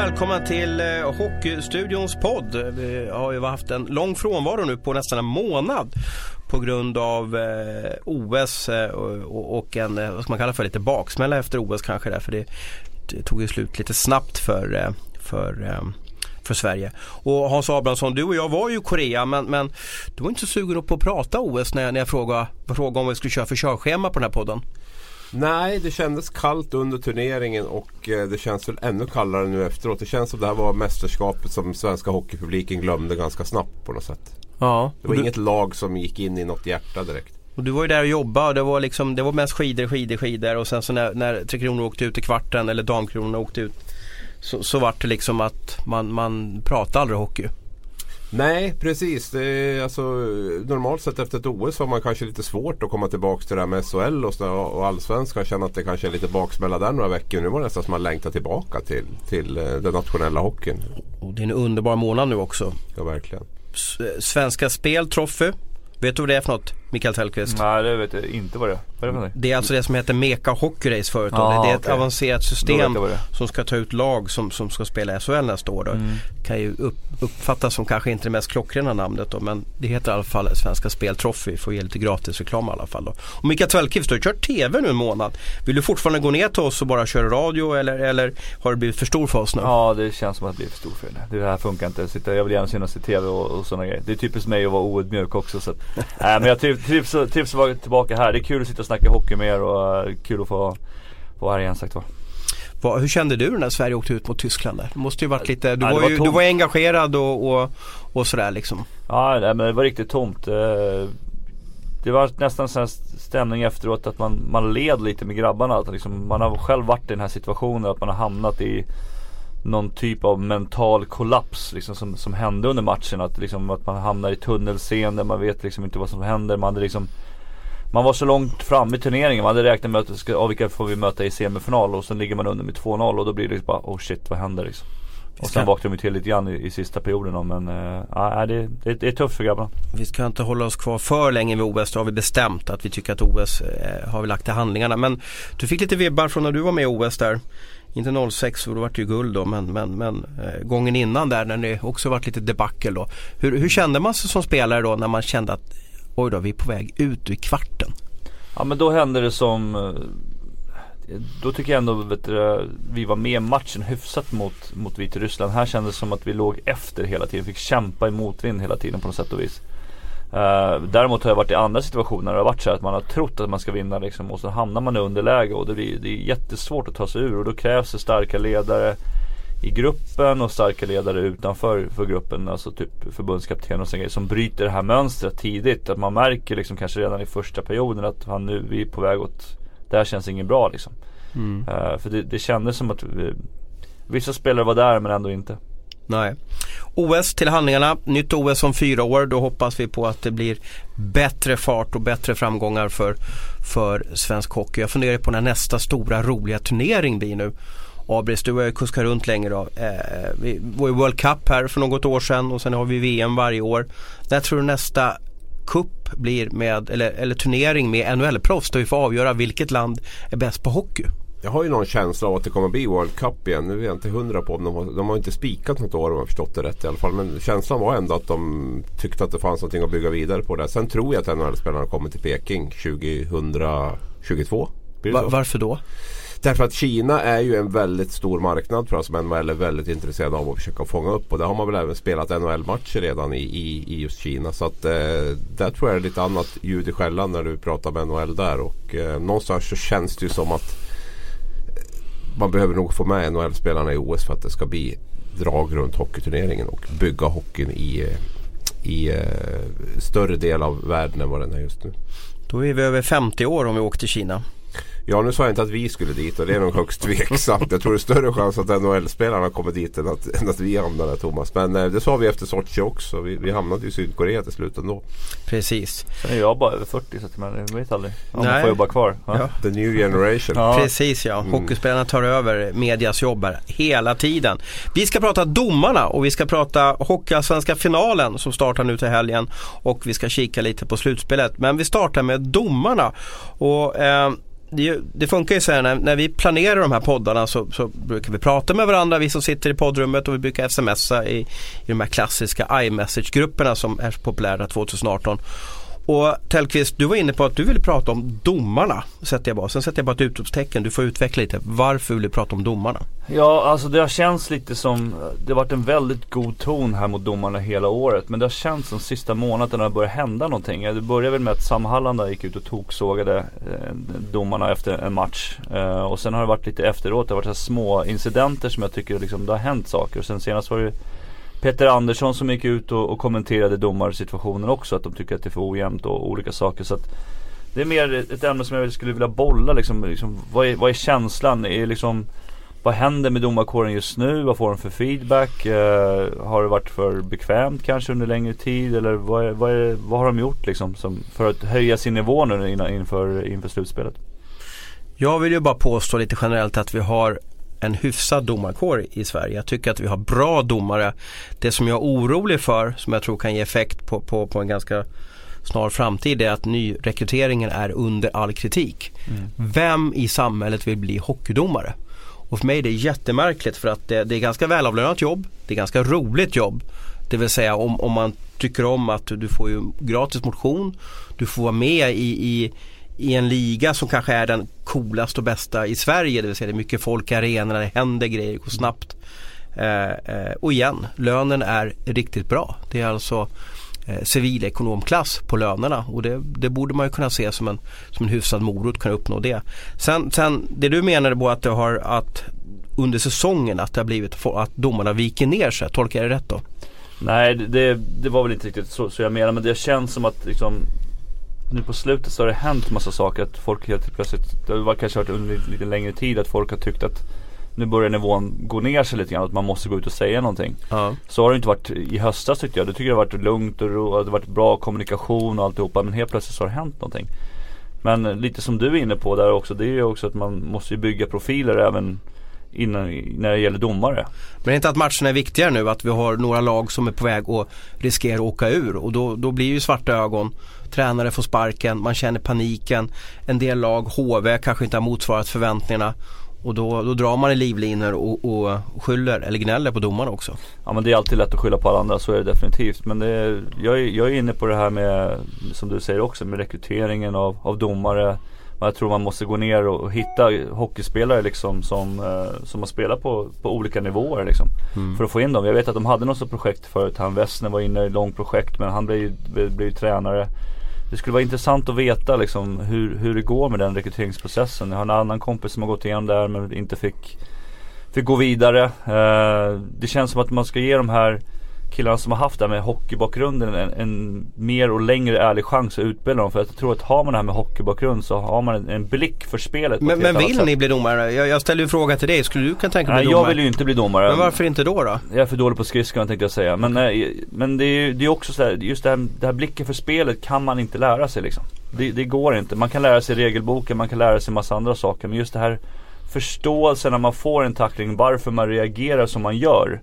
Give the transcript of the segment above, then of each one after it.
välkomna till eh, Hockeystudions podd. Vi har ju haft en lång frånvaro nu på nästan en månad på grund av eh, OS eh, och, en, vad ska man kalla för, lite baksmälla efter OS kanske därför det, det tog ju slut lite snabbt för, för för Sverige. Och Hans Abrahamsson, du och jag var ju i Korea men, men du var inte så sugen på att prata OS när, när jag frågade, frågade om vi skulle köra för körschema på den här podden. Nej, det kändes kallt under turneringen och eh, det känns väl ännu kallare nu efteråt. Det känns som det här var mästerskapet som svenska hockeypubliken glömde ganska snabbt på något sätt. Ja. Det var du, inget lag som gick in i något hjärta direkt. Och du var ju där och jobbade och det var, liksom, det var mest skidor, skidor, skidor och sen så när, när Tre Kronor åkte ut i kvarten eller Damkronorna åkte ut så, så var det liksom att man, man pratade aldrig hockey. Nej precis. Det alltså, normalt sett efter ett OS har man kanske lite svårt att komma tillbaka till det här med SHL och, så, och allsvenskan. Känna att det kanske är lite baksmälla där några veckor. Nu var det nästan som man längtar tillbaka till, till eh, den nationella hockeyn. Och det är en underbar månad nu också. Ja verkligen. S- Svenska Spel Trophy. Vet du vad det är för något? Mikael Tellqvist? Nej det vet jag inte vad det är. Vad är det för? Det är alltså det som heter Meka Hockey Race förut. Ah, det är ett okej. avancerat system som ska ta ut lag som, som ska spela SHL nästa år. Då. Mm. Kan ju upp, uppfattas som kanske inte det mest klockrena namnet då, men det heter i alla fall Svenska Spel Trophy. Får ge lite gratis reklam i alla fall då. Och Mikael Tellqvist, du har kört TV nu en månad. Vill du fortfarande gå ner till oss och bara köra radio eller, eller har det blivit för stor för oss nu? Ja det känns som att det blir för stor för det. Det här funkar inte. Jag vill gärna synas i TV och, och sådana grejer. Det är typiskt mig att vara oödmjuk också. Så att, nej, men jag trivs, trivs, trivs att vara tillbaka här. Det är kul att sitta och snacka hockey med er och uh, kul att få få vara här igen sagt var. Vad, hur kände du när Sverige åkte ut mot Tyskland där? Det måste ju varit lite, du, Ja, var, var ju, tomt. du var engagerad och, och, och sådär liksom. Ja nej, men det var riktigt tomt. Eh, Det var nästan sån stämning efteråt att man, man led lite med grabbarna. Att liksom, man har själv varit i den här situationen att man har hamnat i någon typ av mental kollaps liksom, som, som hände under matchen. Att, liksom, att man hamnar i tunnelseende, man vet liksom inte vad som händer. Man hade liksom man var så långt fram i turneringen. Man hade räknat med att ska, ja, vilka får vi möta i semifinal och sen ligger man under med 2-0 och då blir det liksom bara oh shit vad händer liksom. Och sen vaknade de till lite grann i, i sista perioden men äh, det, det, det är tufft för grabbarna. Vi ska inte hålla oss kvar för länge vid OS. Då har vi bestämt att vi tycker att OS eh, har vi lagt till handlingarna. Men du fick lite vibbar från när du var med i OS där. Inte 06 för då vart det ju guld då men, men, men eh, gången innan där när det också varit lite debacle då. Hur, hur kände man sig som spelare då när man kände att oj då vi är på väg ut i kvarten? Ja men då hände det som eh, Då tycker jag ändå vet du, vi var med i matchen hyfsat mot, mot Vitryssland. Här kändes det som att vi låg efter hela tiden. Fick kämpa i motvind hela tiden på något sätt och vis. Uh, däremot har jag varit i andra situationer där det har varit så här att man har trott att man ska vinna liksom, och så hamnar man i underläge och det, blir, det är jättesvårt att ta sig ur och då krävs det starka ledare i gruppen och starka ledare utanför för gruppen, alltså typ förbundskapten och sådana grejer som bryter det här mönstret tidigt. Att man märker liksom kanske redan i första perioden att han nu, vi är på väg åt, det här känns inget bra liksom. Mm. Uh, för det, det kändes som att vi, vissa spelare var där men ändå inte. Nej. OS till handlingarna. Nytt OS om fyra år. Då hoppas vi på att det blir bättre fart och bättre framgångar för, för svensk hockey. Jag funderar på när nästa stora roliga turnering blir nu. Abris, du har ju kuskat runt länge då. Eh, vi var ju World Cup här för något år sedan och sen har vi VM varje år. När tror du nästa cup blir med, eller, eller turnering med NHL-proffs där vi får avgöra vilket land är bäst på hockey? Jag har ju någon känsla av att det kommer bli World Cup igen. Nu är jag inte hundra på om de har, de har inte spikat något år om jag förstått det rätt i alla fall. Men känslan var ändå att de tyckte att det fanns någonting att bygga vidare på där. Sen tror jag att NHL-spelarna kommer till Peking 2022. Blir det Va, varför då? Därför att Kina är ju en väldigt stor marknad för oss som NHL är väldigt intresserade av att försöka fånga upp. Och där har man väl även spelat NHL-matcher redan i, i, i just Kina. Så att eh, där tror jag det är lite annat ljud i skällan när du pratar med NHL där. Och eh, någonstans så känns det ju som att man behöver nog få med NHL-spelarna i OS för att det ska bli drag runt hockeyturneringen och bygga hockeyn i, i eh, större del av världen än vad den är just nu. Då är vi över 50 år om vi åker till Kina. Ja nu sa jag inte att vi skulle dit och det är nog högst tveksamt. Jag tror det är större chans att NHL-spelarna kommer dit än att, än att vi hamnar där Thomas. Men eh, det sa vi efter Sochi också. Vi, vi hamnade i Sydkorea till slut ändå. Precis. Sen är jag bara över 40 så att man vet aldrig. Om Nej. man får jobba kvar. Ja. Ja. The new generation. Ja. Precis ja, Mm. hockeyspelarna tar över medias jobb här hela tiden. Vi ska prata domarna och vi ska prata Hockeyallsvenska finalen som startar nu till helgen och vi ska kika lite på slutspelet. Men vi startar med domarna. Och, eh, det, det, funkar ju så här när, när, vi planerar de här poddarna så, så, brukar vi prata med varandra, vi som sitter i poddrummet och vi brukar smsa i, i de här klassiska iMessage-grupperna som är så populära 2018. Och Tellqvist, du var inne på att du ville prata om domarna. Sätter jag bara. Sen sätter jag bara ett utropstecken. Du får utveckla lite. Varför vill du prata om domarna? Ja, alltså det har känts lite som Det har varit en väldigt god ton här mot domarna hela året. Men det har känts som sista månaden när det börjar hända någonting. Det började väl med att Sam Hallanda gick ut och toksågade eh, domarna efter en match. Eh, och sen har det varit lite efteråt. Det har varit så små incidenter som jag tycker liksom, det har hänt saker. Och sen senast var det Peter Andersson som gick ut och, och kommenterade domarsituationen också. Att de tycker att det är för ojämnt och olika saker. Så att det är mer ett ämne som jag skulle vilja bolla liksom. liksom vad, är, vad är känslan? Är liksom, vad händer med domarkåren just nu? Vad får de för feedback? Eh, har det varit för bekvämt kanske under längre tid? Eller vad, är, vad, är, vad har de gjort liksom som, för att höja sin nivå nu inför, inför slutspelet? Jag vill ju bara påstå lite generellt att vi har en hyfsad domarkår i Sverige. Jag tycker att vi har bra domare. Det som jag är orolig för, som jag tror kan ge effekt på, på, på en ganska snar framtid är att nyrekryteringen är under all kritik. Mm. Vem i samhället vill bli hockeydomare? Och för mig är det jättemärkligt för att det, det, är ganska välavlönat jobb. Det är ganska roligt jobb. Det vill säga om, om man tycker om att du får ju gratis motion. Du får vara med i, i i en liga som kanske är den coolaste och bästa i Sverige. Det vill säga det är mycket folk i arenorna, det händer grejer, det går snabbt. Eh, eh, och igen, lönen är riktigt bra. Det är alltså eh, civilekonomklass på lönerna och det, det, borde man ju kunna se som en, som en hyfsad morot kunna uppnå det. Sen, sen det du menade på att det har att under säsongen att det har blivit att domarna viker ner sig, tolkar jag det rätt då? Nej det, det var väl inte riktigt så, så jag menar men det känns som att liksom nu på slutet så har det hänt massa saker. Att folk helt plötsligt, det har kanske varit under lite längre tid att folk har tyckt att nu börjar nivån gå ner sig lite grann. Att man måste gå ut och säga någonting. Ja. Så har det inte varit i höstas tyckte jag. Det tycker jag har varit lugnt och ro, det har varit bra kommunikation och alltihopa. Men helt plötsligt så har det hänt någonting. Men lite som du är inne på där också. Det är ju också att man måste bygga profiler även innan, när det gäller domare. Men det är inte att matcherna är viktigare nu? Att vi har några lag som är på väg att riskera att åka ur och då, då blir ju svarta ögon tränare får sparken, man känner paniken. En del lag, HV, kanske inte har motsvarat förväntningarna. Och då, då drar man i livlinor och, och skyller eller gnäller på domarna också. Ja men det är alltid lätt att skylla på alla andra, så är det definitivt. Men det är, jag, är, jag är inne på det här med, som du säger också, med rekryteringen av, av domare. Jag tror man måste gå ner och hitta hockeyspelare liksom som, eh, som har spelat på, på olika nivåer liksom. Mm. För att få in dem. Jag vet att de hade något projekt förut. Han Wessner var inne i ett långt projekt men han blev ju, blev ju tränare. Det skulle vara intressant att veta liksom hur, hur det går med den rekryteringsprocessen. Jag har en annan kompis som har gått igenom där men inte fick, fick gå vidare. Eh, det känns som att man ska ge de här killarna som har haft det här med hockeybakgrunden en, en mer och längre ärlig chans att utbilda dem. För jag tror att har man det här med hockeybakgrund så har man en, en blick för spelet. Men, men vill ni bli domare? Jag, jag ställer ju fråga till dig. Skulle du kunna tänka dig bli domare? Nej jag vill ju inte bli domare. Men varför inte då då? Jag är för dålig på skridskan tänkte jag säga. Men, okay. Eh, men det är ju också så här, just det här, det här blicken för spelet kan man inte lära sig liksom. Det, det går inte. Man kan lära sig regelboken, man kan lära sig massa andra saker. Men just det här förståelsen när man får en tackling, varför man reagerar som man gör.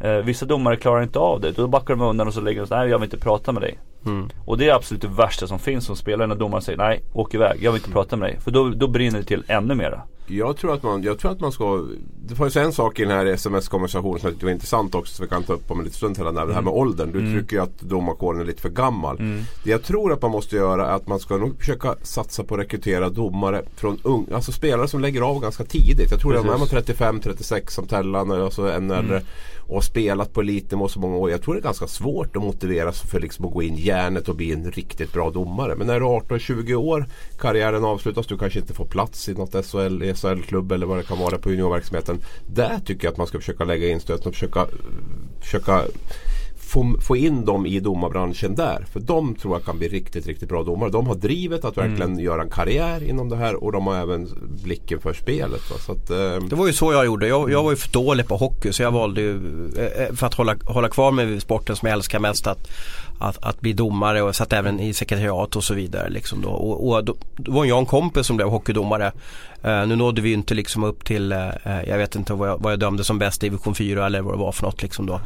Eh, vissa domare klarar inte av det. Då backar de undan och så lägger de sig, nej jag vill inte prata med dig. Mm. Och det är absolut det värsta som finns som spelare när domaren säger nej, åk iväg, jag vill inte mm. prata med dig. För då, då brinner det till ännu mera. Jag tror att man, jag tror att man ska Det fanns en sak i den här sms-konversationen som jag tyckte var intressant också som vi kan ta upp om en liten stund. Till det här med mm. åldern. Du mm. tycker ju att domarkåren är lite för gammal. Mm. Det jag tror att man måste göra är att man ska nog försöka satsa på att rekrytera domare från ung, alltså spelare som lägger av ganska tidigt. Jag tror Precis. att de är 35-36 som Tellan och så en äldre. Och har spelat på elitnivå så många år. Jag tror det är ganska svårt att motivera sig för liksom att gå in järnet och bli en riktigt bra domare. Men när du är 18-20 år, karriären avslutas, du kanske inte får plats i något SHL, SHL-klubb eller vad det kan vara på juniorverksamheten. Där tycker jag att man ska försöka lägga in stöten och försöka, försöka få, få in dem i domarbranschen där. För de tror jag kan bli riktigt, riktigt bra domare. De har drivet att verkligen mm. göra en karriär inom det här och de har även blicken för spelet. Att, eh. Det var ju så jag gjorde. Jag, jag var ju för dålig på hockey så jag valde ju eh, eh, för att hålla, hålla kvar vid sporten som jag älskar mest att, att, att bli domare och satt även i sekretariat och så vidare. Liksom då. Och, och då, då var jag en kompis som blev hockeydomare. Uh, nu nådde vi inte liksom upp till, uh, jag vet inte vad jag, vad jag dömde som bäst i division 4 eller vad det var för något liksom då.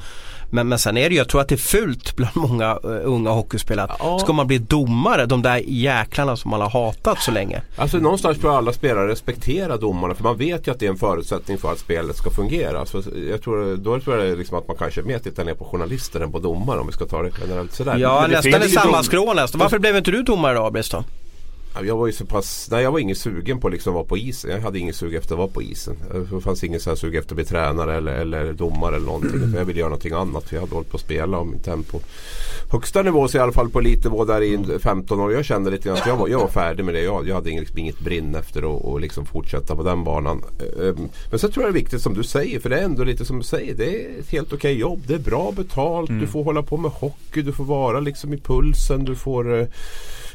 Men, men sen är det ju, tror att det är fult bland många uh, unga hockeyspelare. Ja. Ska man bli domare, de där jäklarna som man har hatat så länge. Alltså någonstans tror jag alla spelare respekterar domarna för man vet ju att det är en förutsättning för att spelet ska fungera. Så jag tror, då tror jag liksom att man kanske mer tittar ner på journalister än på domare om vi ska ta det generellt sådär. Ja, nästan ju samma skrå nästan. Varför blev inte du domare då, Abris Jag var ju så pass, nej jag var ingen sugen på att liksom vara på isen. Jag hade ingen sug efter att vara på isen. Det fanns ingen så här sug efter att bli tränare eller, eller domare eller någonting. Utan Jag ville göra någonting annat. För jag hade hållit på att spela om än på högsta nivå så i alla fall på elitnivå där i 15 år. Jag kände lite grann att jag var, jag var färdig med det. Jag, jag hade liksom inget brinn efter att och liksom fortsätta på den banan. Ehm, Men så tror jag det är viktigt som du säger. För det är ändå lite som du säger. Det är ett helt okej jobb. Det är bra betalt. Du får hålla på med hockey. Du får vara liksom i pulsen. Du får eh,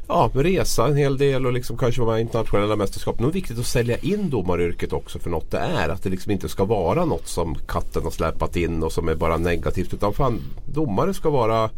ja, resa en hel del och liksom kanske vara med i internationella mästerskap. Det är viktigt att sälja in domaryrket också för något det är. Att det liksom inte ska vara något som katten har släpat in och som är bara negativt. Utan fan, domare ska vara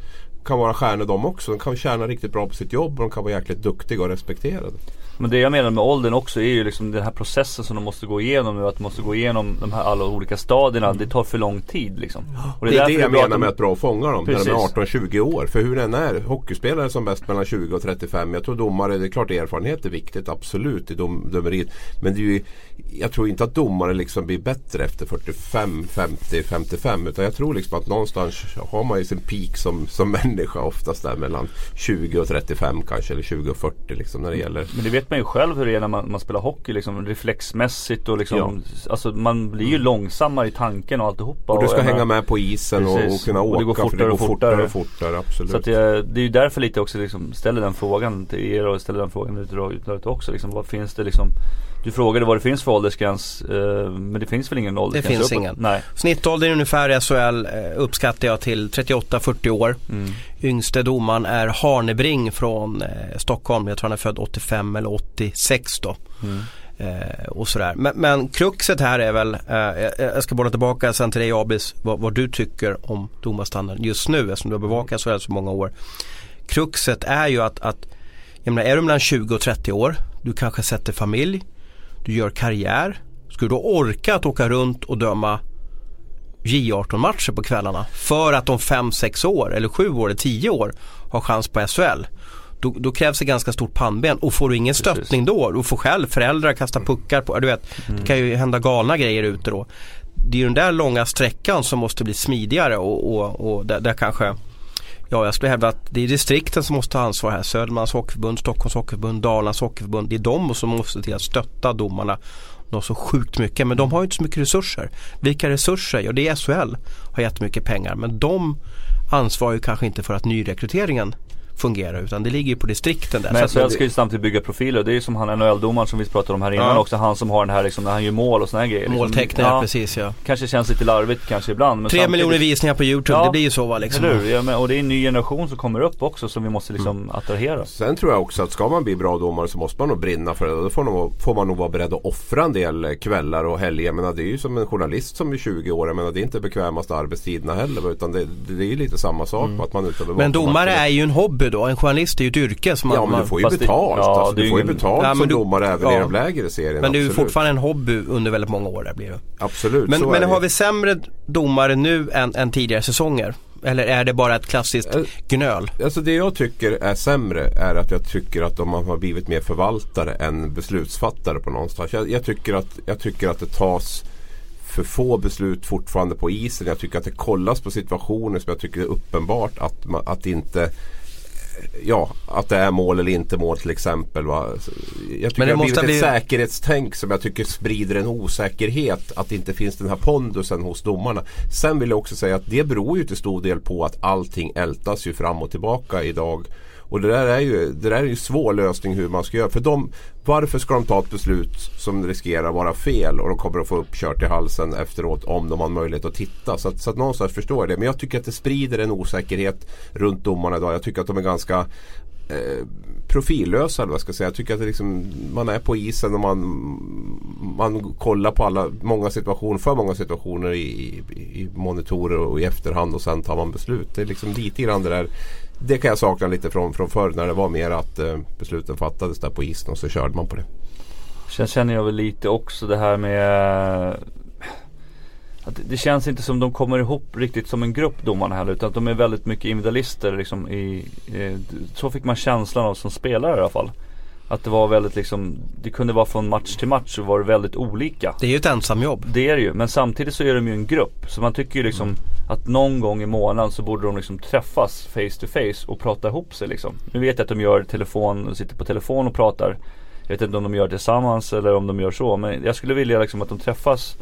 kan vara stjärnor de också. De kan tjäna riktigt bra på sitt jobb och de kan vara jäkligt duktiga och respekterade. Men det jag menar med åldern också är ju liksom den här processen som de måste gå igenom nu. Att de måste gå igenom de här alla olika stadierna. Det tar för lång tid liksom. Och Det är det därför jag bra menar de- med att bra fånga dem Precis. när de är 18-20 år. För hur den är, hockeyspelare som bäst mellan 20 och 35. Jag tror domare, det är klart erfarenhet är viktigt absolut i dom, domeriet. Men det är ju, jag tror inte att domare liksom blir bättre efter 45, 50, 55. Utan jag tror liksom att någonstans har man ju sin peak som, som människa oftast där mellan 20 och 35 kanske. Eller 20 och 40 liksom när det gäller Men det vet man ju själv hur det är när man, man spelar hockey liksom reflexmässigt och liksom Alltså man blir ju långsammare i tanken och alltihopa. och du ska jag hänga med på isen och, och kunna Och åka. det går för det fortare går och fortare och fortare. Absolut. Så att jag, det är ju därför lite också liksom ställer den frågan till er och ställer den frågan ut ut också. Liksom, vad finns det liksom Du frågade vad det finns för åldersgräns eh, men det finns väl ingen åldersgräns? finns uppåt? ingen. Nej. Snittåldern ungefär i SHL eh, uppskattar jag till 38-40 år. Mm. Yngste domaren är Harnebring från eh, Stockholm. Jag tror han är född 85 eller 86 då. Mm. Och sådär. Men, men kruxet här är väl, jag, jag ska bolla tillbaka sen till dig Abis, vad, vad du tycker om domarstandarden just nu eftersom du har bevakat SHL så många år. Kruxet är ju att, att jag menar, är du mellan 20 och 30 år, du kanske sätter familj, du gör karriär. Ska du då orka att åka runt och döma J18-matcher på kvällarna för att om 5-6 år eller 7 år eller 10 år har chans på SHL. Då, då krävs det ganska stort pannben och får du ingen Precis. stöttning då, du får själv föräldrar kasta puckar på, du vet, det kan ju hända galna grejer ute då. Det är den där långa sträckan som måste bli smidigare och, och, och där, där kanske Ja, jag skulle hävda att det är distrikten som måste ta ansvar här. Södermanlands hockeyförbund, Stockholms hockeyförbund, Dalarnas hockeyförbund. Det är de som måste se till att stötta domarna något så sjukt mycket. Men de har ju inte så mycket resurser. Vilka resurser? Ja, det är SHL har jättemycket pengar. Men de ansvarar ju kanske inte för att nyrekryteringen fungerar utan det ligger ju på distrikten där. Men SHL ska ju samtidigt bygga profiler. Det är ju som han NHL-domaren som vi pratade om här innan Ja. också. Han som har den här liksom, när han gör mål och såna här grejer. Liksom. Målteckningar, Ja, precis ja. Kanske känns lite larvigt kanske ibland. Men Tre samtidigt- miljoner visningar på YouTube, Ja, det blir ju så va liksom. Eller hur? Ja, men, och det är en ny generation som kommer upp också som vi måste liksom attrahera. Sen tror jag också att ska man bli bra domare så måste man nog brinna för det. Då får, nog, får man nog vara beredd att offra en del eh, kvällar och helger. Jag menar, det är ju som en journalist som är 20 år. Jag menar, det är inte bekvämaste arbetstiderna heller. Utan det, det är ju lite samma sak. Att man och Men domare är ju en hobby då. En journalist är ju ett yrke. Som Ja man, men du får ju fast det- betalt. ja, alltså, det är du ju får ju betalt Ja, men som du- domare även ja. i de lägre serierna. Men det är ju fortfarande en hobby under väldigt många år. Där blir det. Absolut, Men, men har vi sämre domare nu än, än tidigare säsonger? Eller är det bara ett klassiskt Eh, gnöl? Alltså det jag tycker är sämre är att jag tycker att de har blivit mer förvaltare än beslutsfattare på någonstans. Jag, jag, tycker, att, jag tycker att det tas för få beslut fortfarande på isen. Jag tycker att det kollas på situationer som jag tycker är uppenbart att, man, att inte Ja, att det är mål eller inte mål till exempel. Va? Jag tycker Men det det har blivit bli- ett säkerhetstänk som jag tycker sprider en osäkerhet. Att det inte finns den här pondusen hos domarna. Sen vill jag också säga att det beror ju till stor del på att allting ältas ju fram och tillbaka idag. Och det där är ju, det där är ju svår lösning hur man ska göra. För de, varför ska de ta ett beslut som riskerar att vara fel och de kommer att få uppkört i halsen efteråt om de har möjlighet att titta. Så att, så att någonstans förstår jag det. Men jag tycker att det sprider en osäkerhet runt domarna idag. Jag tycker att de är ganska eh, profillösa eller vad jag ska säga. Jag tycker att det liksom, man är på isen och man, man kollar på alla, många situationer, för många situationer i, i, i monitorer och i efterhand och sen tar man beslut. Det är liksom lite grann det där det kan jag sakna lite från, från förr när det var mer att eh, besluten fattades där på isen och så körde man på det. Sen känner jag väl lite också det här med eh, att det känns inte som de kommer ihop riktigt som en grupp domarna heller utan att de är väldigt mycket individualister liksom i, i, Så fick man känslan av som spelare i alla fall. Att det var väldigt liksom, det kunde vara från match till match så var det väldigt olika. Det är ju ett ensamjobb. Det är det ju, men samtidigt så är de ju en grupp. Så man tycker ju liksom mm. att någon gång i månaden så borde de liksom träffas face to face och prata ihop sig liksom. Nu vet jag att de gör telefon, sitter på telefon och pratar. Jag vet inte om de gör det tillsammans eller om de gör så. Men jag skulle vilja liksom att de träffas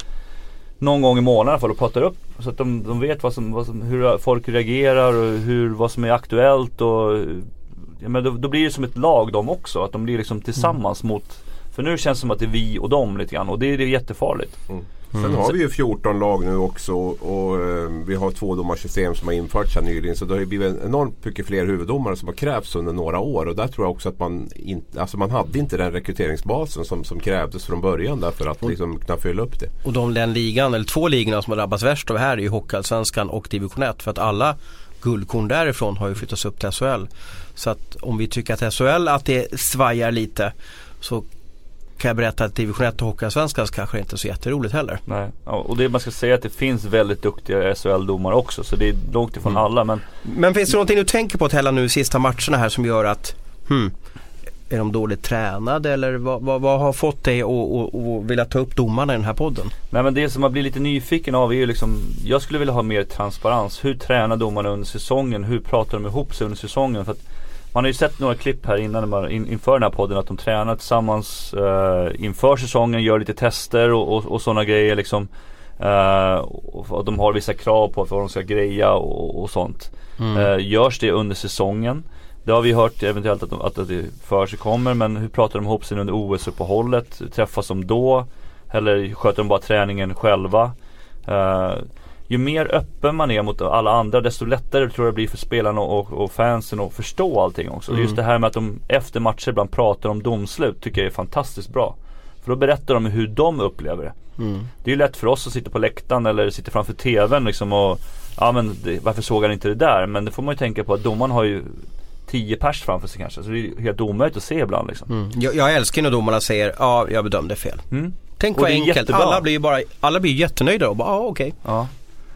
någon gång i månaden i alla fall och pratar upp. Så att de, de vet vad som, vad som, hur folk reagerar och hur, vad som är aktuellt och ja, men då, då, blir det som ett lag de också. Att de blir liksom tillsammans mm. mot För nu känns det som att det är vi och dem lite grann och det, det är jättefarligt. Mm. Sen mm. har vi ju 14 lag nu också och eh, vi har två domarsystem som har införts här nyligen. Så det har ju blivit enormt mycket fler huvuddomare som har krävts under några år. Och där tror jag också att man inte, alltså man hade inte den rekryteringsbasen som, som krävdes från början där för att liksom kunna fylla upp det. Och de, den ligan, eller två ligorna som har drabbats värst av det här är ju Hockeyallsvenskan och Division 1. För att alla guldkorn därifrån har ju flyttats upp till SHL. Så att om vi tycker att SHL att det svajar lite så kan jag berätta att division 1 och Hockeyallsvenskan kanske inte är så jätteroligt heller. Nej, ja, och det man ska säga att det finns väldigt duktiga SHL-domare också så det är långt ifrån mm. alla men Men finns det någonting du tänker på att hälla nu sista matcherna här som gör att hmm, är de dåligt tränade eller vad, vad, vad har fått dig att vilja ta upp domarna i den här podden? Nej men det som man blir lite nyfiken av är ju liksom Jag skulle vilja ha mer transparens. Hur tränar domarna under säsongen? Hur pratar de ihop sig under säsongen? För man har ju sett några klipp här innan, in, inför den här podden att de tränar tillsammans uh, inför säsongen, gör lite tester och, och, och sådana grejer liksom. Uh, och de har vissa krav på vad de ska greja och, och sånt. Mm. Uh, görs det under säsongen? Det har vi hört eventuellt att, att, att det för kommer men hur pratar de ihop sig under OS-uppehållet? Träffas de då? Eller sköter de bara träningen själva? Uh, ju mer öppen man är mot alla andra desto lättare tror jag det blir för spelarna och, och fansen att förstå allting också. Mm. Just det här med att de efter matcher ibland pratar om domslut tycker jag är fantastiskt bra. För då berättar de hur de upplever det. Mm. Det är ju lätt för oss att sitta på läktaren eller sitta framför TVn liksom och Ja men det, varför såg han inte det där? Men det får man ju tänka på att domaren har ju 10 pers framför sig kanske. Så det är helt omöjligt att se ibland liksom. Mm. Jag, jag, älskar när domarna säger ja jag bedömde fel. Mm. Tänk vad enkelt. Jättebra. Alla blir ju bara, alla blir jättenöjda och bara okej. Okay. Ja.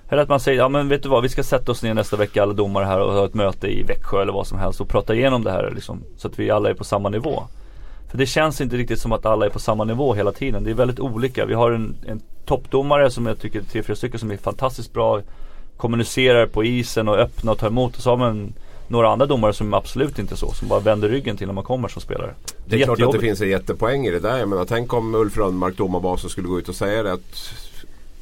Eller att man säger, ja men vet du vad, vi ska sätta oss ner nästa vecka alla domare här och ha ett möte i Växjö eller vad som helst och prata igenom det här liksom. Så att vi alla är på samma nivå. För det känns inte riktigt som att alla är på samma nivå hela tiden. Det är väldigt olika. Vi har en, en toppdomare som jag tycker, tre, fyra stycken som är fantastiskt bra. Kommunicerar på isen och öppnar och tar emot. Och så har man några andra domare som absolut inte är så. Som bara vänder ryggen till när man kommer som spelare. Det är, det är klart att det finns en jättepoäng i det där. Jag menar, tänk om Ulf Rönnmark, domarbasen, skulle gå ut och säga det att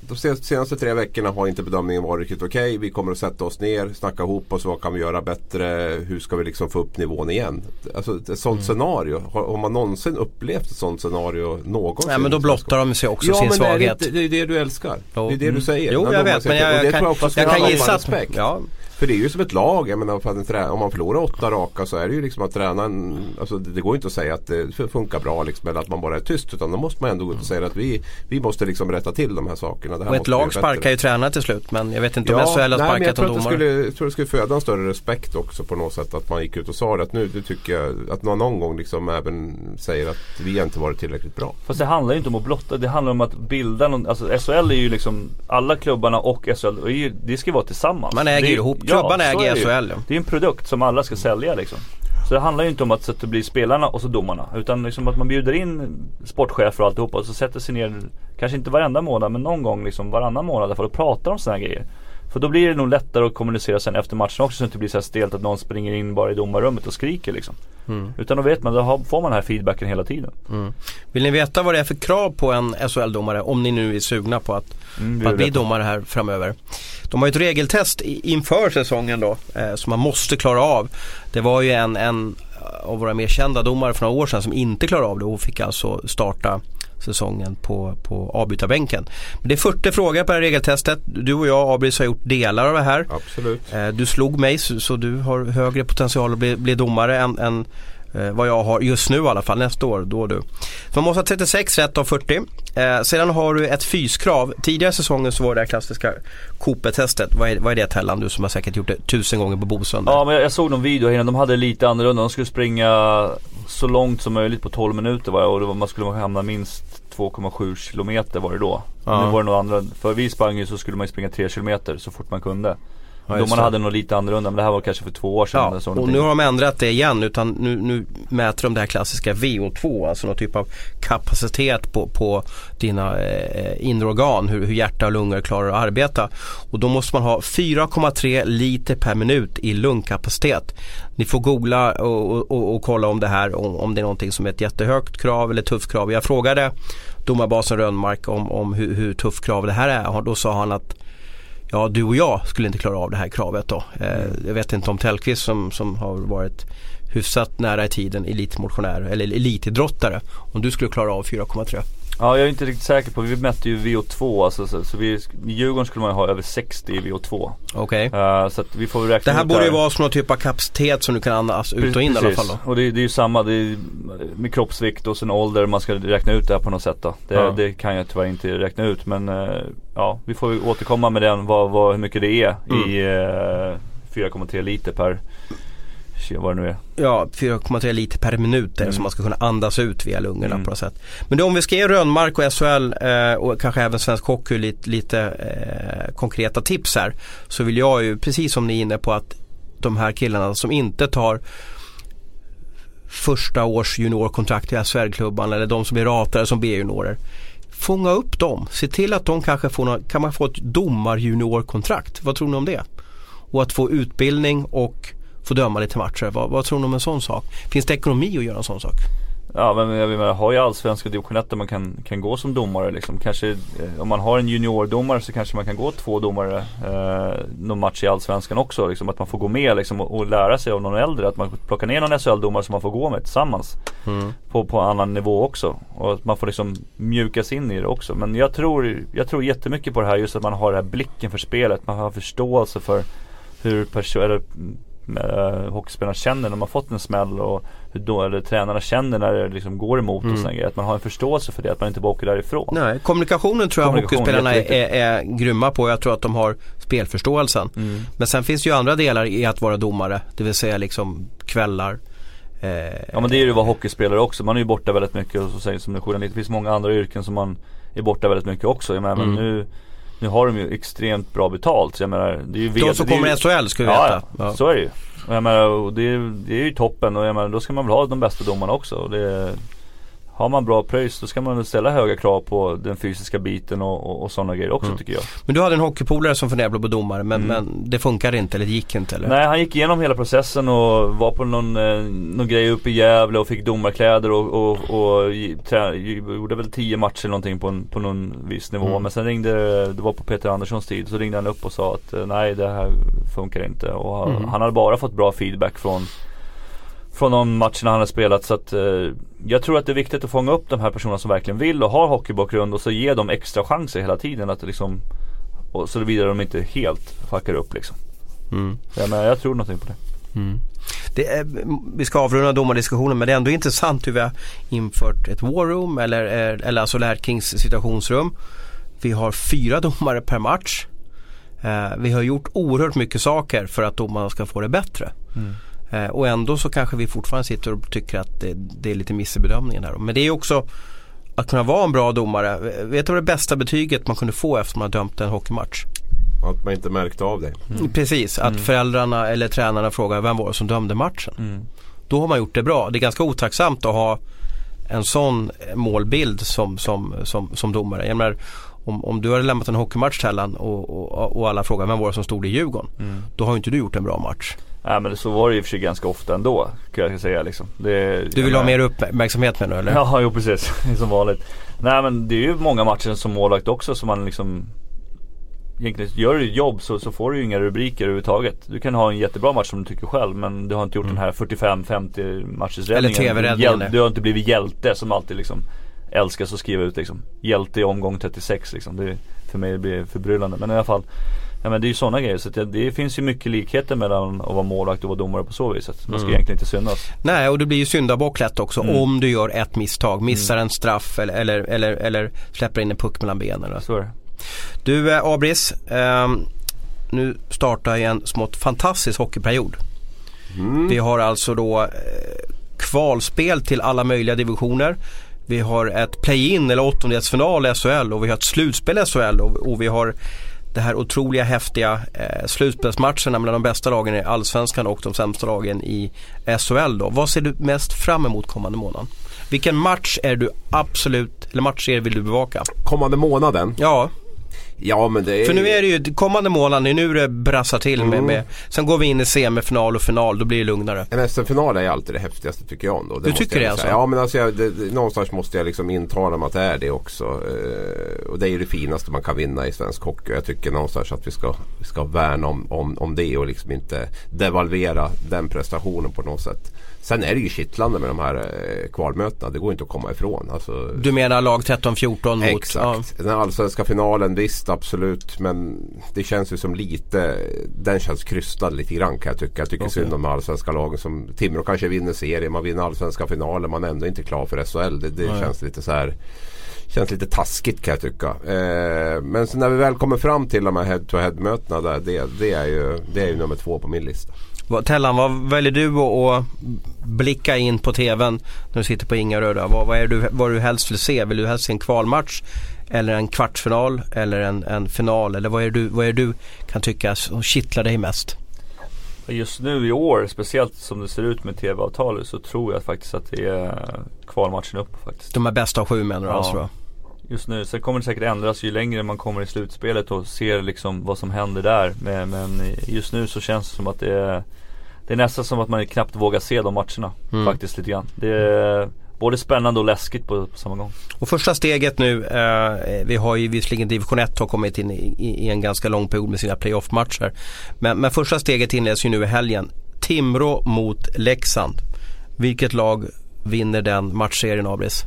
de senaste tre veckorna har inte bedömningen varit riktigt okej. Okay. Vi kommer att sätta oss ner, snacka ihop oss. Vad kan vi göra bättre? Hur ska vi liksom få upp nivån igen? Alltså ett sånt mm. scenario. Har, har, man någonsin upplevt ett sånt scenario någonsin? Nej men då blottar de sig också ja, sin svaghet. Ja men det är det du älskar. Det är det du säger. Jo jag vet men jag, jag, kan, jag kan gissa att... Ja. För det är ju som ett lag. Jag menar, för om man förlorar åtta raka så är det ju liksom att träna en, alltså det går inte att säga att det funkar bra liksom, eller att man bara är tyst. Utan då måste man ändå gå ut och säga att vi, vi måste liksom rätta till de här sakerna. och ett lag sparkar ju tränare till slut. Men jag vet inte om SHL har sparkat någon domare. Skulle, jag tror det skulle föda en större respekt också på något sätt. Att man gick ut och sa det. Att nu det tycker jag att man någon gång liksom även säger att vi inte varit tillräckligt bra. Fast det handlar ju inte om att blotta. Det handlar om att bilda någon, alltså SHL är ju liksom alla klubbarna och SHL. Det ska ju vara tillsammans. Man äger ju ihop Klubban ja, äger SHL. Det är en produkt som alla ska sälja liksom. Så det handlar ju inte om att sätta bli spelarna och så domarna. Utan liksom att man bjuder in sportchefer och alltihopa och så sätter sig ner, kanske inte varenda månad men någon gång liksom varannan månad för att prata om sådana grejer. För då blir det nog lättare att kommunicera sen efter matchen också så att det inte blir så här stelt att någon springer in bara i domarrummet och skriker liksom. Mm. Utan då vet man, då får man den här feedbacken hela tiden. Mm. Vill ni veta vad det är för krav på en SHL-domare om ni nu är sugna på att, mm, på att bli domare här framöver? De har ju ett regeltest inför säsongen då eh, som man måste klara av. Det var ju en, en av våra mer kända domare för några år sedan som inte klarade av det och fick alltså starta säsongen på, på avbytarbänken. Men det är 40 frågor på det här regeltestet. Du och jag Abris har gjort delar av det här. Absolut. Eh, du slog mig så, så, du har högre potential att bli, bli domare än, än Eh, vad jag har just nu i alla fall, nästa år, då du. Så man måste ha 36 rätt av 40. Eh, sedan har du ett fyskrav. Tidigare säsongen så var det här klassiska Coop-testet. Vad är, vad är det Tellan, du som har säkert gjort det tusen gånger på Bosön? Ja men jag, jag såg någon video innan, de hade lite annorlunda. De skulle springa så långt som möjligt på 12 minuter var och var, man skulle hamna minst 2,7 kilometer var det då. Ja. Nu var det några andra, för vi sprang ju så skulle man springa 3 kilometer så fort man kunde. Ja, Domarna hade nog lite annorlunda men det här var kanske för två år sedan. Ja, och någonting. nu har de ändrat det igen utan nu, nu mäter de det här klassiska VO2, alltså någon typ av kapacitet på, på dina eh, inre organ, hur, hur hjärta och lungor klarar att arbeta. Och då måste man ha 4,3 liter per minut i lungkapacitet. Ni får googla och, och, och, och kolla om det här, om, om det är någonting som är ett jättehögt krav eller tufft krav. Jag frågade domarbasen Rönnmark om, om hur, hur tufft krav det här är och då sa han att Ja, du och jag skulle inte klara av det här kravet då. Eh, jag vet inte om Tellqvist som, som har varit hyfsat nära i tiden elitmotionär eller elitidrottare. Om du skulle klara av 4,3. Ja jag är inte riktigt säker på, vi mätte ju VO2 alltså, så, så vi, i Djurgården skulle man ju ha över 60 i VO2. Okej. Eh, så att vi får räkna Det här borde ju vara som någon typ av kapacitet som du kan andas ut och in i alla Precis. fall då. Och det, det är ju samma, det är med kroppsvikt och sen ålder, man ska räkna ut det här på något sätt då. Det, Ja. det kan jag tyvärr inte räkna ut men eh, ja, vi får ju återkomma med den, vad, vad, hur mycket det är Mm. i eh, 4,3 liter per, vad det nu är. Ja, 4,3 liter per minut är Mm. som man ska kunna andas ut via lungorna Mm. på något sätt. Men då om vi ska ge Rönnmark och SHL eh, och kanske även Svensk Hockey lite, lite eh, konkreta tips här. Så vill jag ju, precis som ni är inne på att de här killarna som inte tar första års juniorkontrakt i SHL-klubban eller de som är ratare som B-juniorer. Fånga upp dem. Se till att de kanske får någon, kan man få ett domarjuniorkontrakt. Vad tror ni om det? Och att få utbildning och få döma lite matcher. Vad, vad tror ni om en sån sak? Finns det ekonomi att göra en sån sak? Ja men jag menar, har ju allsvenska division 1 där man kan, kan gå som domare liksom. Kanske eh, om man har en juniordomare så kanske man kan gå två domare eh, någon match i allsvenskan också. Liksom, att man får gå med liksom, och, och lära sig av någon äldre. Att man plockar ner någon SHL-domare som man får gå med tillsammans. På, på annan nivå också. Och att man får liksom mjukas in i det också. Men jag tror, jag tror jättemycket på det här just att man har den här blicken för spelet. Man har förståelse för hur person, eller, äh, hockeyspelarna känner när man fått en smäll och hur då, eller tränarna känner när det liksom går emot och sådana grejer. Att man har en förståelse för det, att man inte bara åker därifrån. Nej, kommunikationen tror jag Kommunikation, hockeyspelarna är, är, är grymma på. Jag tror att de har spelförståelsen. Mm. Men sen finns det ju andra delar i att vara domare. Det vill säga liksom kvällar. Eh, Ja men det är ju att vara hockeyspelare också. Man är ju borta väldigt mycket och så säger som du lite. Det finns många andra yrken som man är borta väldigt mycket också. Jag menar, Mm. men nu, nu har de ju extremt bra betalt. Så jag menar, det är ju de som ju- kommer i SHL ska vi ja, veta. Ja, så är det ju. Och jag menar, och det, är, det är ju toppen och jag menar, då ska man väl ha de bästa domarna också. Och det, har man bra pröjs då ska man väl ställa höga krav på den fysiska biten och, och, och sådana grejer också Mm. tycker jag. Men du hade en hockeypolare som funderade på domare men, Mm. men det funkade inte eller det gick inte eller? Nej han gick igenom hela processen och var på någon, eh, någon grej uppe i Gävle och fick domarkläder och, och, och trä, gjorde väl tio matcher eller någonting på, en, på någon viss nivå. Mm. Men sen ringde, det var på Peter Anderssons tid, så ringde han upp och sa att eh, nej det här funkar inte. Och han, Mm. han hade bara fått bra feedback från från de matcherna han har spelat så att eh, jag tror att det är viktigt att fånga upp de här personerna som verkligen vill och har hockeybakgrund och så ge dem extra chanser hela tiden att liksom och så vidare de inte helt fuckar upp liksom. Mm. Ja, men jag tror någonting på det. Mm. Det är, vi ska avrunda domardiskussionen men det är ändå intressant hur vi har infört ett war room eller, eller alltså Laird Kings situationsrum. Vi har fyra domare per match. Eh, vi har gjort oerhört mycket saker för att domarna ska få det bättre. Eh, och ändå så kanske vi fortfarande sitter och tycker att det, det är lite miss i bedömningen här. Men det är också att kunna vara en bra domare. Vet du vad det bästa betyget man kunde få efter man har dömt en hockeymatch? Att man inte märkte av det. Precis, att föräldrarna eller tränarna frågar vem var det som dömde matchen? Mm. Då har man gjort det bra. Det är ganska otacksamt att ha en sån målbild som, som, som, som domare. Jag menar, om, om du hade lämnat en hockeymatch Tellan och, och, och alla frågar vem var det som stod i Djurgården? Mm. Då har ju inte du gjort en bra match. Nej men så var det och för sig ganska ofta ändå kan jag säga liksom. Det, Du vill ha mer uppmärksamhet med nu eller? Ja, jo precis. som vanligt. Nej men det är ju många matcher som målvakt också som man liksom Egentligen gör du ett jobb så, så får du ju inga rubriker överhuvudtaget. Du kan ha en jättebra match som du tycker själv men du har inte gjort den här 45-50 matchers Eller räddningen. TV-räddningen. Hjäl- Du har inte blivit hjälte som alltid liksom älskas att skriva ut liksom. Hjälte i omgång 36 liksom. Det, för mig blir det förbryllande. Men i alla fall. Ja men det är ju sådana grejer så det, det, finns ju mycket likheter mellan att vara målvakt och vara domare på så viset. Man ska mm. egentligen inte syndas. Nej och det blir ju syndabock lätt också mm. om du gör ett misstag. Missar mm. en straff eller, eller, eller, eller, släpper in en puck mellan benen. Så är det. Du eh, Abris, eh, nu startar en smått fantastisk hockeyperiod. Mm. Vi har alltså då eh, kvalspel till alla möjliga divisioner. Vi har ett play-in eller åttondelsfinal i SHL och vi har ett slutspel i SHL och, och vi har det här otroliga häftiga eh, slutspelsmatcherna mellan de bästa lagen i Allsvenskan och de sämsta lagen i SHL då. Vad ser du mest fram emot kommande månaden? Vilken match är du absolut, eller matchserie vill du bevaka? Kommande månaden? Ja. Ja men det är... För nu är det ju kommande månad, det är nu det brassar till mm. med, med, Sen går vi in i semifinal och final, då blir det lugnare. En SM-final är alltid det häftigaste tycker jag ändå. Det du tycker det alltså? Ja men alltså jag, det, någonstans måste jag liksom intala mig att det är det också. Eh, och det är ju det finaste man kan vinna i svensk hockey. Jag tycker någonstans att vi ska, vi ska värna om, om, om det och liksom inte devalvera den prestationen på något sätt. Sen är det ju kittlande med de här eh, kvalmötena. Det går inte att komma ifrån. Alltså, du menar lag 13-14 mot? Exakt. Ja. Den allsvenska finalen visst absolut. Men det känns ju som lite. Den känns krystad lite grann kan jag tycka. Jag tycker okay. synd om de allsvenska lagen. Som Timrå kanske vinner serien. Man vinner allsvenska finalen. Man är ändå inte klar för SHL. Det, det känns lite så här. Känns lite taskigt kan jag tycka. Eh, men när vi väl kommer fram till de här head-to-head mötena. Där, det, det, är ju, det är ju nummer två på min lista. Tellan, vad väljer du att blicka in på tvn när du sitter på Ingaröda? Vad, vad är du, vad du helst vill se? Vill du helst se en kvalmatch eller en kvartsfinal eller en, en final? Eller vad är, du, vad är du kan tycka som kittlar dig mest? Just nu i år, speciellt som det ser ut med tv-avtalet så tror jag faktiskt att det är kvalmatchen upp faktiskt. De är bästa av sju menar du ja. alltså? Just nu, sen kommer det säkert ändras ju längre man kommer i slutspelet och ser liksom vad som händer där. Men, men just nu så känns det som att det är det är nästan som att man knappt vågar se de matcherna mm. faktiskt lite grann. Det är både spännande och läskigt på, på samma gång. Och första steget nu, eh, vi har ju visserligen division 1 har kommit in i, i en ganska lång period med sina playoff-matcher. Men, men första steget inleds ju nu i helgen. Timrå mot Leksand. Vilket lag vinner den matchserien Abris?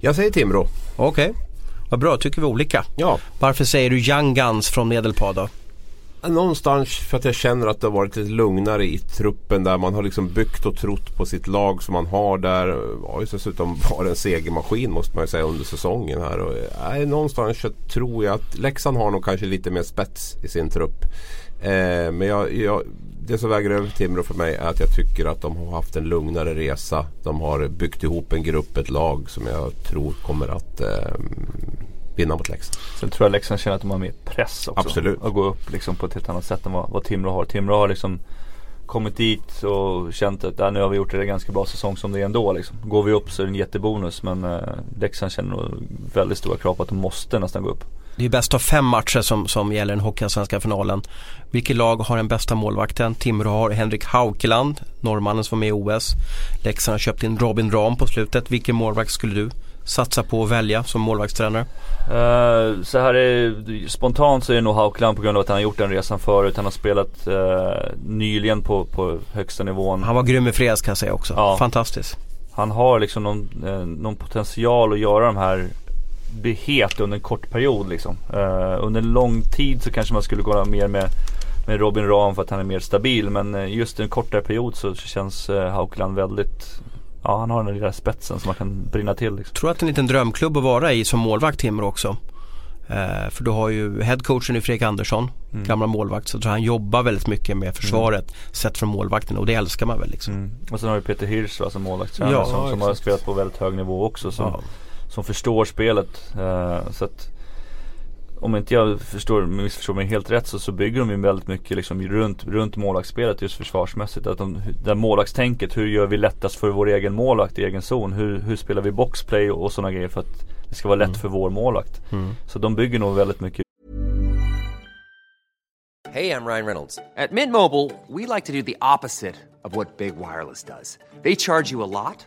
Jag säger Timrå. Okej, okay. vad bra, tycker vi olika. Ja. Varför säger du Young Guns från Medelpad då? Någonstans för att jag känner att det har varit lite lugnare i truppen där man har liksom byggt och trott på sitt lag som man har där. Har ju dessutom varit en segermaskin måste man ju säga under säsongen här. Och, nej, någonstans tror jag att Leksand har nog kanske lite mer spets i sin trupp. Eh, men jag, jag, det som väger över Timrå för mig är att jag tycker att de har haft en lugnare resa. De har byggt ihop en grupp, ett lag som jag tror kommer att eh, vinna mot Leksand. Sen tror jag Leksand känner att de har mer press också. Absolut. Att gå upp liksom på ett helt annat sätt än vad, vad Timrå har. Timrå har liksom kommit dit och känt att äh, nu har vi gjort det ganska bra säsong som det är ändå. Liksom. Går vi upp så är det en jättebonus men eh, Leksand känner nog väldigt stora krav på att de måste nästan gå upp. Det är bäst av fem matcher som, som gäller den Hockeyallsvenska finalen. Vilket lag har den bästa målvakten? Timrå har Henrik Haukeland, norrmannen som var med i OS. Leksand har köpt in Robin Ram på slutet. Vilken målvakt skulle du satsa på att välja som målvaktstränare? Uh, så här är, spontant så är det nog Haukeland på grund av att han har gjort den resan förut. Han har spelat uh, nyligen på, på högsta nivån. Han var grym i fredags kan jag säga också. Ja. Fantastiskt. Han har liksom någon, uh, någon potential att göra de här bli het under en kort period liksom. under en lång tid så kanske man skulle gå mer med med Robin Ram för att han är mer stabil men just en kortare period så känns Haukeland väldigt ja, han har den lilla spetsen som man kan brinna till. Liksom. Tror att det är en liten drömklubb att vara i som målvakt Timrå också. Eh, för du har ju headcoachen i Fredrik Andersson, mm. gamla målvakt. Så tror han jobbar väldigt mycket med försvaret mm. sett från målvakten och det älskar man väl liksom. Mm. Och sen har du Peter Hirsch som målvaktstränare ja, som, som har spelat på väldigt hög nivå också. Som, ja. som förstår spelet. Eh, så att om inte jag förstår, missförstår mig helt rätt så, så bygger de ju väldigt mycket liksom runt, runt målvaktsspelet just försvarsmässigt. Att de, det målvaktstänket, hur gör vi lättast för vår egen målvakt i egen zon? Hur, hur spelar vi boxplay och, och sådana grejer för att det ska vara lätt mm. för vår målvakt. Mm. Så de bygger nog väldigt mycket. Hej, jag Ryan Reynolds. At Mint Mobile, we like to do the opposite of what Big Wireless does. They charge you a lot.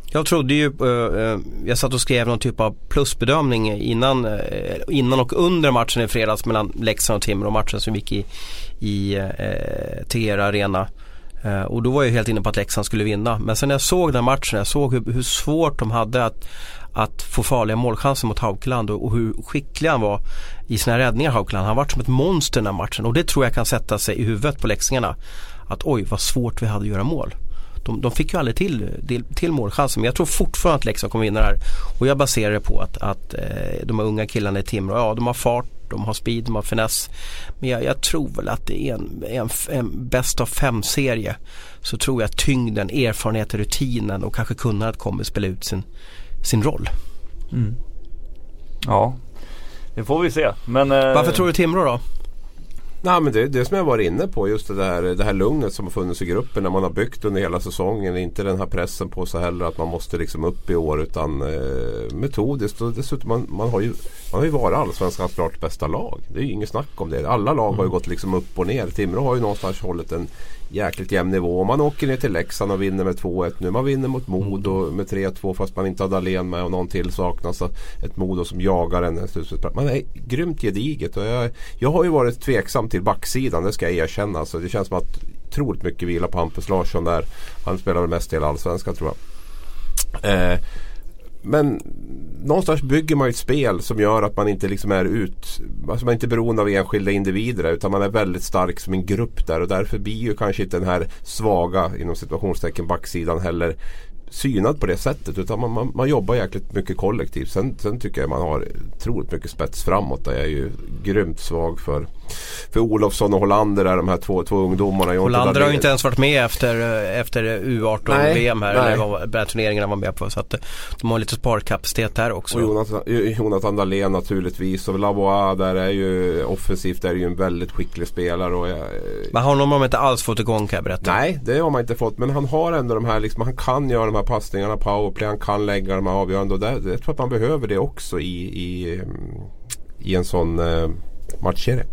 Jag trodde ju, eh, eh, jag satt och skrev någon typ av plusbedömning innan, eh, innan och under matchen i fredags mellan Leksand och Timrå. Matchen som gick i, i eh, Tegera Arena. Och då var jag helt inne på att Leksand skulle vinna. Men sen när jag såg den matchen, jag såg hur, hur svårt de hade att, att få farliga målchanser mot Haukeland och, och hur skicklig han var i sina räddningar Haukeland. Han var som ett monster den här matchen och det tror jag kan sätta sig i huvudet på leksingarna. Att oj vad svårt vi hade att göra mål. De, de fick ju aldrig till, till, till målchanser men jag tror fortfarande att Leksand kommer vinna det här. Och jag baserar det på att, att eh, de här unga killarna i Timrå, ja de har fart, de har speed, de har finess. Men jag, jag tror väl att det är en, en, en bäst av fem serie. Så tror jag att tyngden, erfarenheten, rutinen och kanske kunnandet kommer spela ut sin, sin roll. Ja, det får vi se. Men, eh, Varför tror du Timrå då? Nej men det är det som jag var inne på just det här, det här lugnet som har funnits i gruppen när man har byggt under hela säsongen. Inte den här pressen på sig heller att man måste liksom upp i år utan eh, metodiskt och dessutom man, man, har ju, man har ju varit allsvenskans klart bästa lag. Det är ju inget snack om det. Alla lag har ju gått liksom upp och ner. Timrå har ju någonstans hållit en jäkligt jämn nivå. Man åker ner till Leksand och vinner med 2-1 nu. Man vinner mot Modo med 3-2 fast man inte har Dahlén med och någon till saknas. Ett Modo som jagar en. Man är grymt gediget. Och jag, jag har ju varit tveksam till backsidan, det ska jag erkänna. Så det känns som att otroligt mycket vila på Hampus Larsson där. Han spelar väl mest hela Allsvenskan tror jag. Eh, men någonstans bygger man ju ett spel som gör att man inte liksom är ut, alltså man är inte beroende av enskilda individer utan man är väldigt stark som en grupp där och därför blir ju kanske inte den här svaga inom situationstecken backsidan heller synad på det sättet utan man, man, man jobbar jäkligt mycket kollektivt. Sen, sen tycker jag man har otroligt mycket spets framåt. Där jag är ju grymt svag för, för Olofsson och Hollander där de här två, två ungdomarna. Jag Hollander har ju inte ens varit med efter, efter U18-VM här. nej. Eller vad- den här turneringen han var med på. Så att eh, de har lite sparkapacitet där också. Och Jonathan, Jonathan Dahlén naturligtvis och Lavois där är ju offensivt är ju en väldigt skicklig spelare. Och jag, Men honom har de inte alls fått igång kan jag berätta. Nej, det har man inte fått. Men han har ändå de här, liksom, han kan göra de här passningarna, powerplay, han kan lägga de här avgörande. Och där, jag tror att man behöver det också i, i, mm, i en sån eh, matchserie.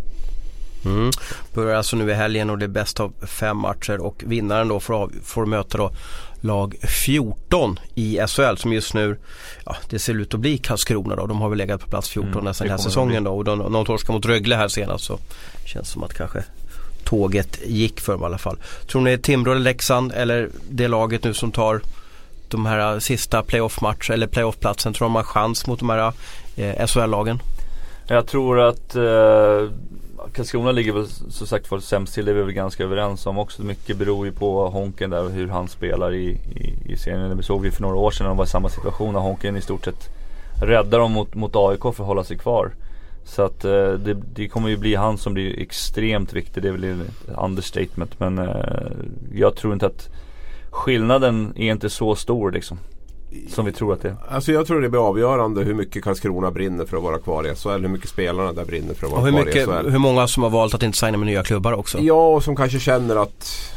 Mm. Börjar alltså nu i helgen och det är bäst av fem matcher och vinnaren då får, av, får möta då lag 14 i SHL som just nu, ja det ser ut att bli Karlskrona då. De har väl legat på plats 14 Mm, nästan kommer säsongen då och de, de torskade mot Rögle här senast så känns som att kanske tåget gick för dem i alla fall. Tror ni Timrå eller Leksand eller det laget nu som tar de här sista playoff-matcher eller playoff-platsen, tror de har chans mot de här eh, SHL-lagen? Jag tror att eh, Karlskrona ligger väl som sagt för sämst till. Det är vi väl ganska överens om också. Mycket beror ju på Honken där och hur han spelar i, i, i serien. Det såg vi för några år sedan när de var i samma situation. När Honken i stort sett räddade dem mot, mot AIK för att hålla sig kvar. Så att eh, det, det kommer ju bli han som blir extremt viktig. Det är väl ett understatement. Men eh, jag tror inte att skillnaden är inte så stor liksom. Som vi tror att det är. Alltså jag tror det blir avgörande hur mycket Karlskrona brinner för att vara kvar i SHL. Hur mycket spelarna där brinner för att vara Och hur, kvar mycket, i SHL. hur många som har valt att inte signa med nya klubbar också? Ja, och som kanske känner att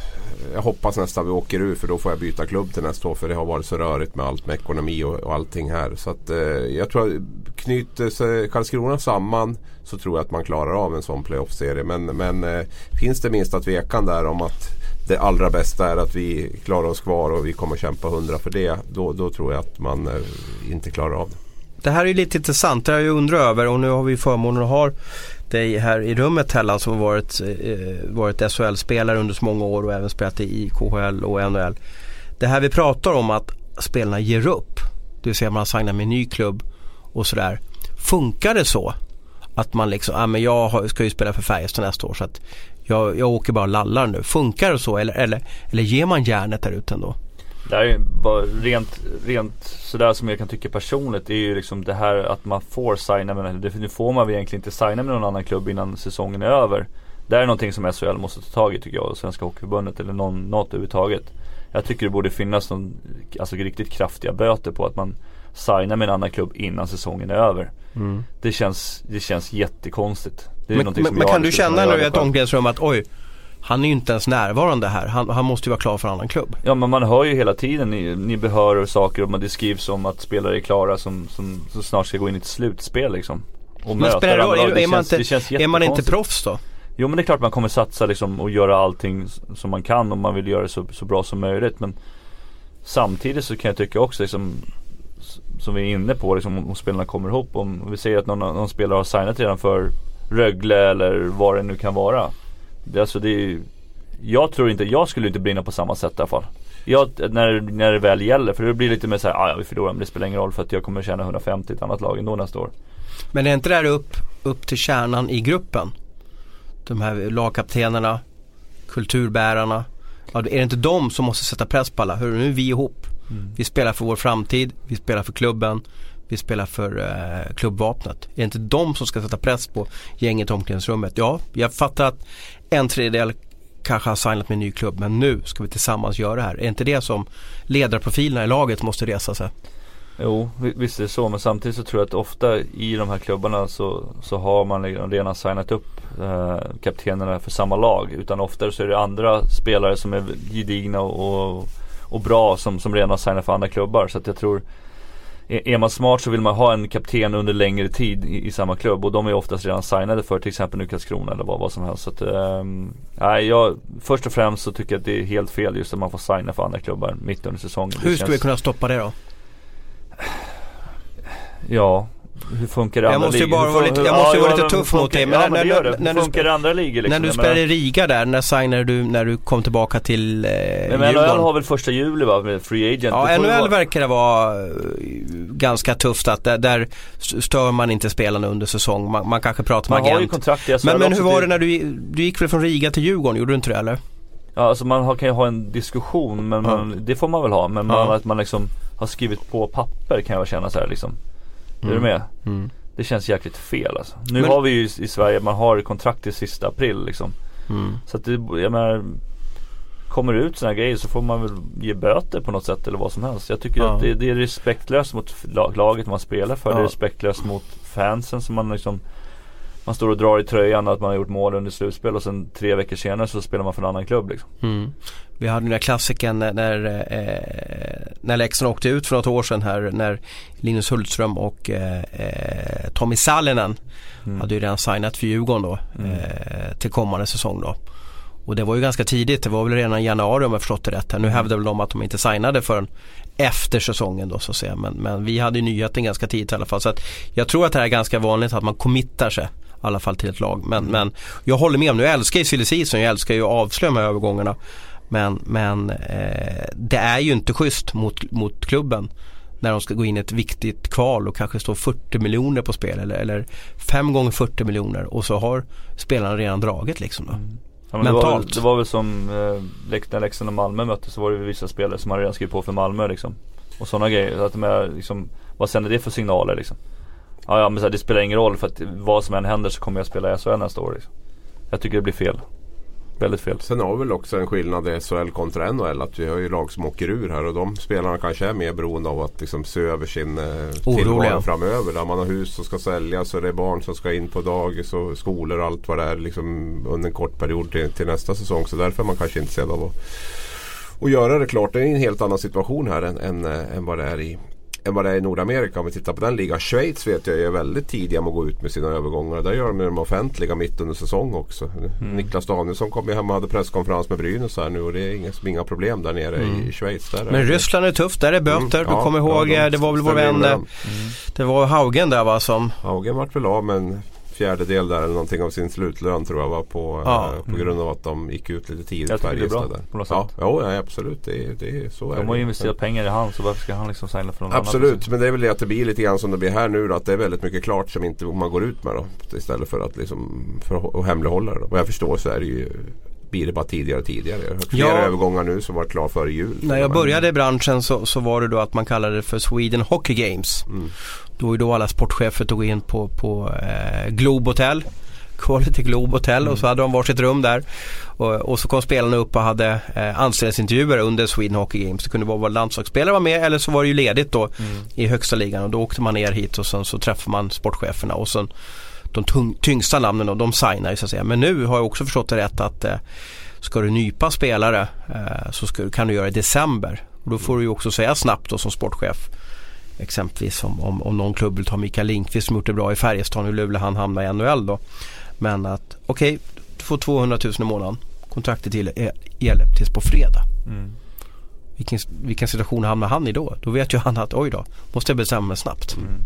jag hoppas nästan vi åker ur för då får jag byta klubb till nästa år. För det har varit så rörigt med allt med ekonomi och, och allting här. Så att eh, jag tror att knyter sig Karlskrona samman så tror jag att man klarar av en sån playoff-serie. Men, men eh, finns det minsta tvekan där om att det allra bästa är att vi klarar oss kvar och vi kommer kämpa hundra för det. Då, då tror jag att man eh, inte klarar av det. Det här är ju lite intressant, det har jag undrat över och nu har vi förmånen att ha dig här i rummet Hellan. som har varit, eh, varit SHL-spelare under så många år och även spelat i KHL och NHL. Det här vi pratar om att spelarna ger upp, det vill säga man har signat med en ny klubb och sådär. Funkar det så? Att man liksom, ja men jag ska ju spela för Färjestad nästa år så att jag, jag åker bara och lallar nu. Funkar det så eller, eller, eller ger man järnet där ute ändå? Det här är bara rent, rent sådär som jag kan tycka personligt. Det är ju liksom det här att man får signa med, det- nu får man väl egentligen inte signa med någon annan klubb innan säsongen är över. Det här är någonting som SHL måste ta tag i tycker jag och Svenska Hockeyförbundet eller någon, något överhuvudtaget. Jag tycker det borde finnas någon, alltså riktigt kraftiga böter på att man signar med en annan klubb innan säsongen är över. Det, känns, det känns jättekonstigt. Det är Men, men, men kan du känna nu i ett omklädningsrum att oj, han är ju inte ens närvarande här. Han, han måste ju vara klar för en annan klubb. Ja men man hör ju hela tiden, ni, ni behör saker och man, det skrivs om att spelare är klara som, som, som snart ska gå in i ett slutspel liksom. och Men spelar det roll? Är, är, man känns- inte, det känns är man inte proffs då? Jo men det är klart man kommer satsa liksom och göra allting som man kan om man vill göra det så, så bra som möjligt. Men samtidigt så kan jag tycka också liksom som vi är inne på liksom om, spelarna kommer ihop. Om vi säger att någon, någon spelare har signat redan för Rögle eller vad det nu kan vara. Det, alltså det är ju, jag tror inte, jag skulle inte brinna på samma sätt i alla fall. Jag, när, när det väl gäller, för det blir lite mer såhär, ah, ja vi förlorar men det spelar ingen roll för att jag kommer tjäna 150 i ett annat lag ändå nästa år. Men är inte det här upp, upp till kärnan i gruppen? De här lagkaptenerna, kulturbärarna. Ja, är det inte de som måste sätta press på alla? Hur nu är vi ihop. Mm. Vi spelar för vår framtid, vi spelar för klubben, vi spelar för eh, klubbvapnet. Är det inte de som ska sätta press på gänget i omklädningsrummet? Ja, jag fattar att en tredjedel kanske har signat med en ny klubb men nu ska vi tillsammans göra det här. Är det inte det som ledarprofilerna i laget måste resa sig? Jo, visst är det så men samtidigt så tror jag att ofta i de här klubbarna så, så har man liksom redan signat upp eh, kaptenerna för samma lag. Utan oftare så är det andra spelare som är gedigna och, och, och bra som, som redan har signat för andra klubbar. Så att jag tror är man smart så vill man ha en kapten under längre tid i, i samma klubb och de är oftast redan signade för till exempel nu Karlskrona eller vad, vad som helst. Så att, nej, jag, först och främst så tycker jag att det är helt fel just att man får signa för andra klubbar mitt under säsongen. Hur vi känns- kunna stoppa det då? Ja, hur funkar i Jag andra måste ju ligor? bara vara lite- jag måste ju vara ja, lite men tuff hur mot dig, funkar- men ja, när- men det det. när du funkar andra ligor liksom? när du Jag spelade i Riga där, när signade du när du kom tillbaka till eh, Men NHL har väl första juli va, med Free Agent? Ja, NHL vara- verkar det vara eh, ganska tufft att där, där stör man inte spelarna under säsong. Man, man kanske pratar med Man har ju kontrakt SHL Men, men hur var det när du, du gick väl från Riga till Djurgården, gjorde du inte det eller? Ja alltså man har, kan ju ha en diskussion men man, det får man väl ha. Men man, Ja. att man liksom har skrivit på papper kan jag känna så här liksom. Är du Mm. med? Mm. Det känns jäkligt fel alltså. Nu Men- har vi ju i, Sverige, man har kontrakt till sista april liksom. Mm. Så att det, jag menar Kommer det ut sådana grejer så får man väl ge böter på något sätt eller vad som helst. Jag tycker Ja. att det, det är respektlöst mot lag- laget man spelar för. Det är Ja. respektlöst mot fansen som man liksom Man står och drar i tröjan att man har gjort mål under slutspel och sen tre veckor senare så spelar man för en annan klubb liksom. Mm. Vi hade den där klassiken när, när, eh, när Leksand åkte ut för något år sedan här när Linus Hultström och eh, eh, Tommy Sallinen Mm. hade ju redan signat för Djurgården då Mm. eh, till kommande säsong då. Och det var ju ganska tidigt, det var väl redan i januari om jag förstått det rätt. Nu Mm. hävdar väl de att de inte signade förrän efter säsongen då så att säga. Men, men vi hade ju nyheten ganska tidigt i alla fall. Så att jag tror att det här är ganska vanligt att man committar sig i alla fall till ett lag. Men, Mm. men jag håller med om, nu älskar ju silly season, jag älskar ju att avslöja de här övergångarna. Men, men eh, det är ju inte schysst mot, mot klubben när de ska gå in i ett viktigt kval och kanske står 40 miljoner på spel eller, eller 5 gånger 40 miljoner och så har spelarna redan dragit liksom då. Ja, men det, var väl, Mentalt. det var väl som eh, när Leksand och Malmö möttes så var det vissa spelare som hade redan skrivit på för Malmö liksom. Och sådana grejer. Så att de är, liksom, vad sänder det för signaler liksom? Ja, ja men så här, det spelar ingen roll för att vad som än händer så kommer jag spela i SHL nästa år liksom. Jag tycker det blir fel. Väldigt fel. Sen har vi väl också en skillnad i SHL kontra NHL. Att vi har ju lag som åker ur här och de spelarna kanske är mer beroende av att liksom se över sin eh, tillvaro framöver. Där man har hus som ska säljas och det är barn som ska in på dagis och skolor och allt vad det är liksom under en kort period till, till nästa säsong. Så därför är man kanske intresserad av att, att göra det klart. Det är en helt annan situation här än, än, eh, än vad det är i än vad det är i Nordamerika. Om vi tittar på den ligan. Schweiz vet jag är väldigt tidiga med att gå ut med sina övergångar. Där gör de dem offentliga mitt under säsong också. Niklas Danielsson kom ju hem och hade presskonferens med Brynäs här nu och det är inga, inga problem där nere i, i Schweiz. Där är Men Ryssland är tufft, där är böter. Mm, du ja, kommer ja, ihåg, de eh, det var väl vår vän, eh, det var Haugen där va som Haugen vart väl av med en fjärdedel där eller någonting av sin slutlön tror jag var på, Ja. eh, på grund av att de gick ut lite tidigt. Jag tycker det är bra, där. på något ja, sätt. jo, ja, absolut. Det, det, så är De har det. ju investerat pengar i han så varför ska han liksom signa för någon Absolut, annan? men det är väl det att det blir lite grann som det blir här nu då, Att det är väldigt mycket klart som inte man går ut med då. Istället för att liksom för att hemlighålla det. Då. Vad jag förstår så är det ju blir det bara tidigare och tidigare. Jag har hört flera Ja. övergångar nu som var klara före jul. När jag började i branschen så, så var det då att man kallade det för Sweden Hockey Games. Mm. Det var ju då alla sportchefer tog in på, på eh, Globe Hotel. Quality Globe Hotel och så hade de varsitt rum där. Och, och så kom spelarna upp och hade eh, anställningsintervjuer under Sweden Hockey Games. Det kunde vara vad landslagsspelare var med eller så var det ju ledigt då i högsta ligan. Och då åkte man ner hit och sen så träffade man sportcheferna och sen de tung, tyngsta namnen och de signar ju så att säga. Men nu har jag också förstått det rätt att eh, ska du nypa spelare eh, så ska, kan du göra det i december. Och då får du ju också säga snabbt då som sportchef exempelvis om, om, om någon klubb vill ta Mikael Lindqvist som gjort det bra i Färjestad. Hur vill han hamna i NHL då? Men att okej, okay, du får 200 000 i månaden. Kontraktet gäller tills på fredag. Mm. Vilken, vilken situation hamnar han i då? Då vet ju han att oj då, måste jag bestämma mig snabbt. Mm.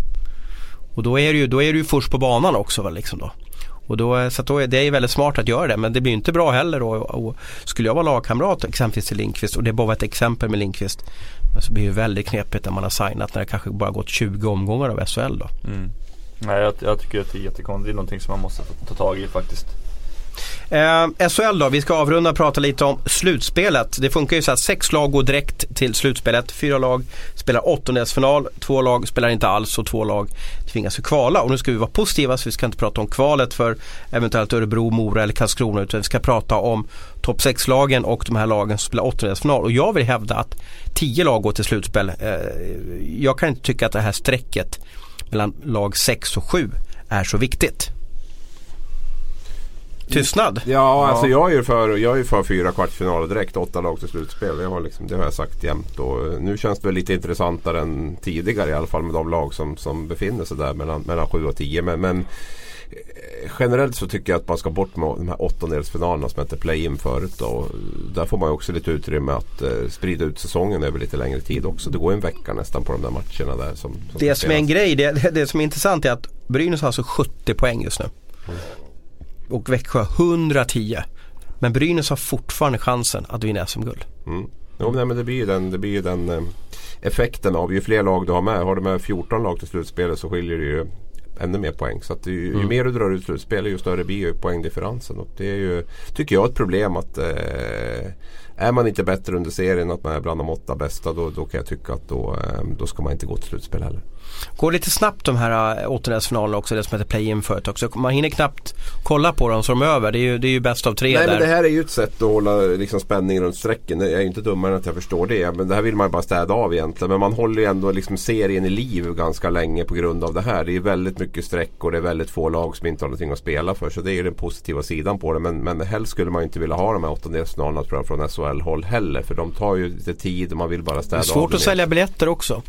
Och då är, det ju, då är du ju först på banan också väl liksom då. Och då, så då är det är väldigt smart att göra det men det blir inte bra heller då. Och skulle jag vara lagkamrat exempelvis till Linkvist och det är bara ett exempel med Linkvist. Men så blir det väldigt knepigt när man har signat när det kanske bara gått 20 omgångar av SHL då. Mm. Nej jag, jag tycker att det är jättekonstigt. Det är någonting som man måste ta tag i faktiskt. Eh, SHL då, vi ska avrunda och prata lite om slutspelet. Det funkar ju så att sex lag går direkt till slutspelet. Fyra lag spelar åttondelsfinal, två lag spelar inte alls och två lag tvingas kvala. Och nu ska vi vara positiva så vi ska inte prata om kvalet för eventuellt Örebro, Mora eller Karlskrona utan vi ska prata om topp 6-lagen och de här lagen som spelar åttondelsfinal. Och jag vill hävda att tio lag går till slutspel. Eh, jag kan inte tycka att det här strecket mellan lag 6 och 7 är så viktigt. Tystnad? Ja, ja, alltså jag är ju för, jag är för fyra kvartsfinaler direkt. Åtta lag till slutspel. Jag har liksom, det har jag sagt jämt. Och nu känns det väl lite intressantare än tidigare i alla fall med de lag som, som befinner sig där mellan, mellan sju och tio. Men, men eh, generellt så tycker jag att man ska bort med de här åttondelsfinalerna som hette play-in förut. Och där får man ju också lite utrymme att uh, sprida ut säsongen över lite längre tid också. Det går en vecka nästan på de där matcherna där. Som, som det som är en grej, det, det som är intressant är att Brynäs har alltså 70 poäng just nu. Mm och Växjö 110. Men Brynäs har fortfarande chansen att vinna SM-guld. Mm. Jo, nej, men det blir ju den, det blir den eh, effekten av ju fler lag du har med. Har du med 14 lag till slutspelet så skiljer det ju ännu mer poäng. Så att ju, mm. ju mer du drar ut slutspelet ju större blir ju poängdifferensen. Och det är ju, tycker jag, ett problem att eh, är man inte bättre under serien, att man är bland de åtta bästa, då, då kan jag tycka att då, eh, då ska man inte gå till slutspel heller. Går lite snabbt de här äh, åttondelsfinalerna också, det som heter play-in förut också. Man hinner knappt kolla på dem så de är över. Det är ju, det är ju bäst av tre Nej, där. men det här är ju ett sätt att hålla liksom, spänning runt strecken. Jag är ju inte dummare än att jag förstår det. Men det här vill man ju bara städa av egentligen. Men man håller ju ändå liksom serien i liv ganska länge på grund av det här. Det är väldigt mycket streck och det är väldigt få lag som inte har någonting att spela för. Så det är ju den positiva sidan på det. Men, men helst skulle man ju inte vilja ha de här åttondelsfinalerna tror jag från SHL-håll heller. För de tar ju lite tid och man vill bara städa av. Det är svårt att sälja biljetter också.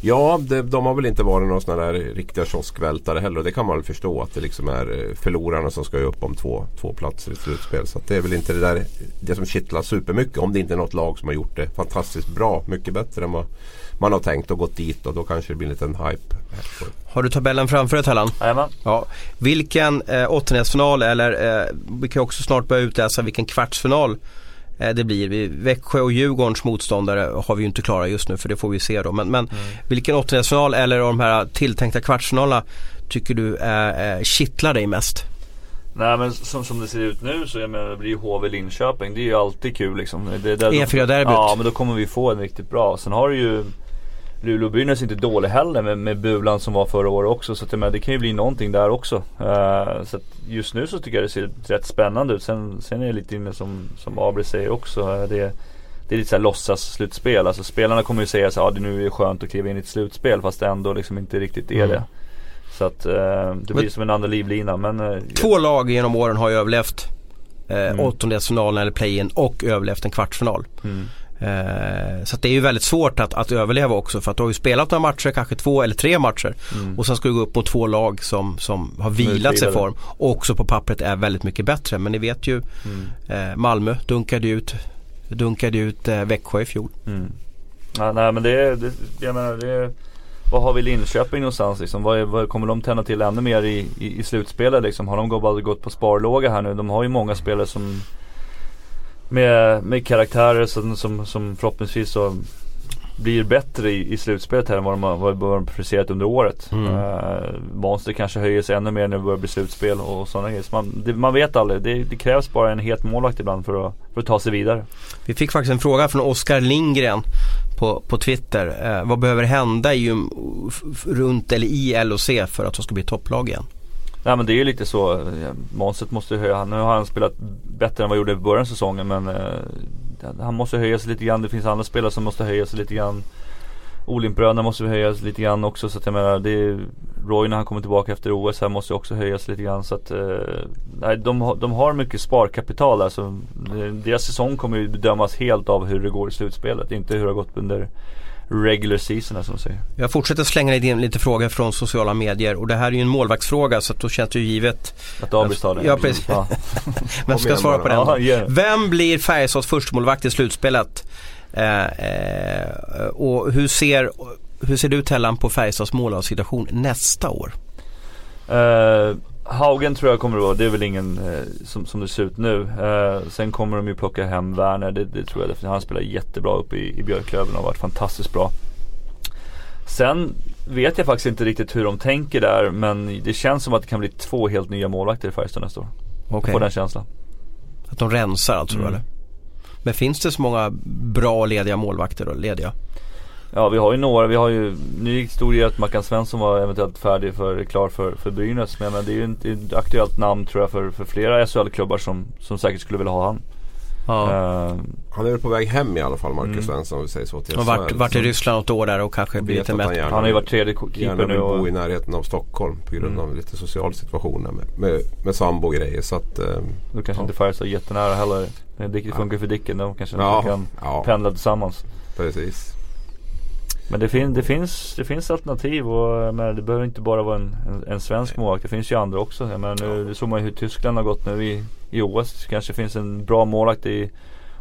Ja, det, de har väl inte varit några sådana där riktiga kioskvältare heller. Och det kan man väl förstå att det liksom är eh, förlorarna som ska upp om två, två platser i slutspel. Så det är väl inte det där det som kittlar supermycket. Om det inte är något lag som har gjort det fantastiskt bra. Mycket bättre än vad man har tänkt och gått dit och då kanske det blir en liten hype. Har du tabellen framför dig Tellan? Jajamän. Ja. Vilken eh, åttondelsfinal eller eh, vi kan också snart börja utläsa vilken kvartsfinal det blir. Växjö och Djurgårdens motståndare har vi ju inte klara just nu för det får vi se då. Men, men mm. vilken åttondelsfinal eller de här tilltänkta kvartsfinalerna tycker du äh, kittlar dig mest? Nej men som, som det ser ut nu så jag menar det blir ju HV Linköping. Det är ju alltid kul liksom. E4-derbyt. Ja men då kommer vi få en riktigt bra. Sen har du ju Luleå Brynäs är inte dålig heller med, med Bulan som var förra året också. Så att, men, det kan ju bli någonting där också. Uh, så just nu så tycker jag det ser rätt spännande ut. Sen, sen är det lite inne som, som Abri säger också. Uh, det, det är lite såhär låtsas slutspel. Alltså spelarna kommer ju säga så ja det nu är det skönt att kliva in i ett slutspel fast det ändå liksom inte riktigt är mm. det. Så att uh, det blir men, som en andra livlina. Men, två lag genom åren har ju överlevt eh, mm. åttondelsfinalen eller play-in och överlevt en kvartsfinal. Mm. Eh, så det är ju väldigt svårt att, att överleva också för att du har ju spelat några matcher, kanske två eller tre matcher. Mm. Och sen ska du gå upp mot två lag som, som har vilat sig i form. Och också på pappret är väldigt mycket bättre. Men ni vet ju mm. eh, Malmö dunkade ut, dunkade ut eh, Växjö i fjol. Mm. Ja, nej men det är, det, jag menar det är vad har vi Linköping någonstans liksom? Vad, är, vad kommer de tända till ännu mer i, i, i slutspelet liksom? Har de gått, gått på sparlåga här nu? De har ju många spelare som med, med karaktärer som, som, som förhoppningsvis så blir bättre i, i slutspelet här än vad de har, vad de presterat under året. Mm. Uh, Monster kanske höjer sig ännu mer när det börjar bli slutspel och sådana grejer. Så man, det, man vet aldrig. Det, det, krävs bara en het målvakt ibland för att, för att ta sig vidare. Vi fick faktiskt en fråga från Oskar Lindgren på, på Twitter. Uh, vad behöver hända i, runt eller i LOC för att de ska bli topplag igen? Nej men det är ju lite så. Eh, Månset måste höja. Nu har han spelat bättre än vad han gjorde i början av säsongen men eh, han måste höja sig lite grann. Det finns andra spelare som måste höja sig lite grann. Olimpröna måste höjas lite grann också så att jag menar det är Roy när han kommer tillbaka efter OS här måste också höjas lite grann så att eh, Nej de, de har mycket sparkapital alltså Deras säsong kommer ju bedömas helt av hur det går i slutspelet Inte hur det har gått under regular season som säger. Jag fortsätter slänga in lite frågor från sociala medier och det här är ju en målvaktsfråga så att då känns det ju givet. Att Abris tar den. Ja, precis. Ja. Men ska svara på den. Gör det. Vem blir Färjestads förstemålvakt i slutspelet? Eh, eh, och hur ser, hur ser du Tellan på Färjestads målvaktssituation nästa år? Eh, Haugen tror jag kommer att vara, det är väl ingen eh, som, som det ser ut nu. Eh, sen kommer de ju plocka hem Werner, det, det tror jag definitivt. Han spelar jättebra uppe i, i Björklöven och har varit fantastiskt bra. Sen vet jag faktiskt inte riktigt hur de tänker där men det känns som att det kan bli två helt nya målvakter i Färjestad nästa år. Okej. får den känslan. Att de rensar alltså Mm. eller? Men finns det så många bra lediga målvakter då? Lediga? Ja vi har ju några, vi har ju, stor i att Mackan Svensson var eventuellt färdig för, klar för, för Brynäs. Men, men det är ju inte ett aktuellt namn tror jag för, för flera SHL-klubbar som, som säkert skulle vilja ha han. Ja. Eh, Han är väl på väg hem i alla fall Marcus Mm. Svensson om vi säger så. Till och varit, SHL. varit i Så Ryssland något år där och kanske blivit en han han har ju varit tredje keeper nu bo och i närheten av Stockholm på grund Mm. av lite social situation med, med, med sambo och grejer. Så att, eh, då kanske Ja. inte Färjestad är jättenära heller. Det funkar för Dicken, de kanske ja, kan ja, pendla tillsammans. precis. Men det, fin, det, finns, det finns alternativ och menar, det behöver inte bara vara en, en, en svensk målvakt. Det finns ju andra också. Menar, nu, det såg man ju hur Tyskland har gått nu i, i OS. Det kanske finns en bra målvakt i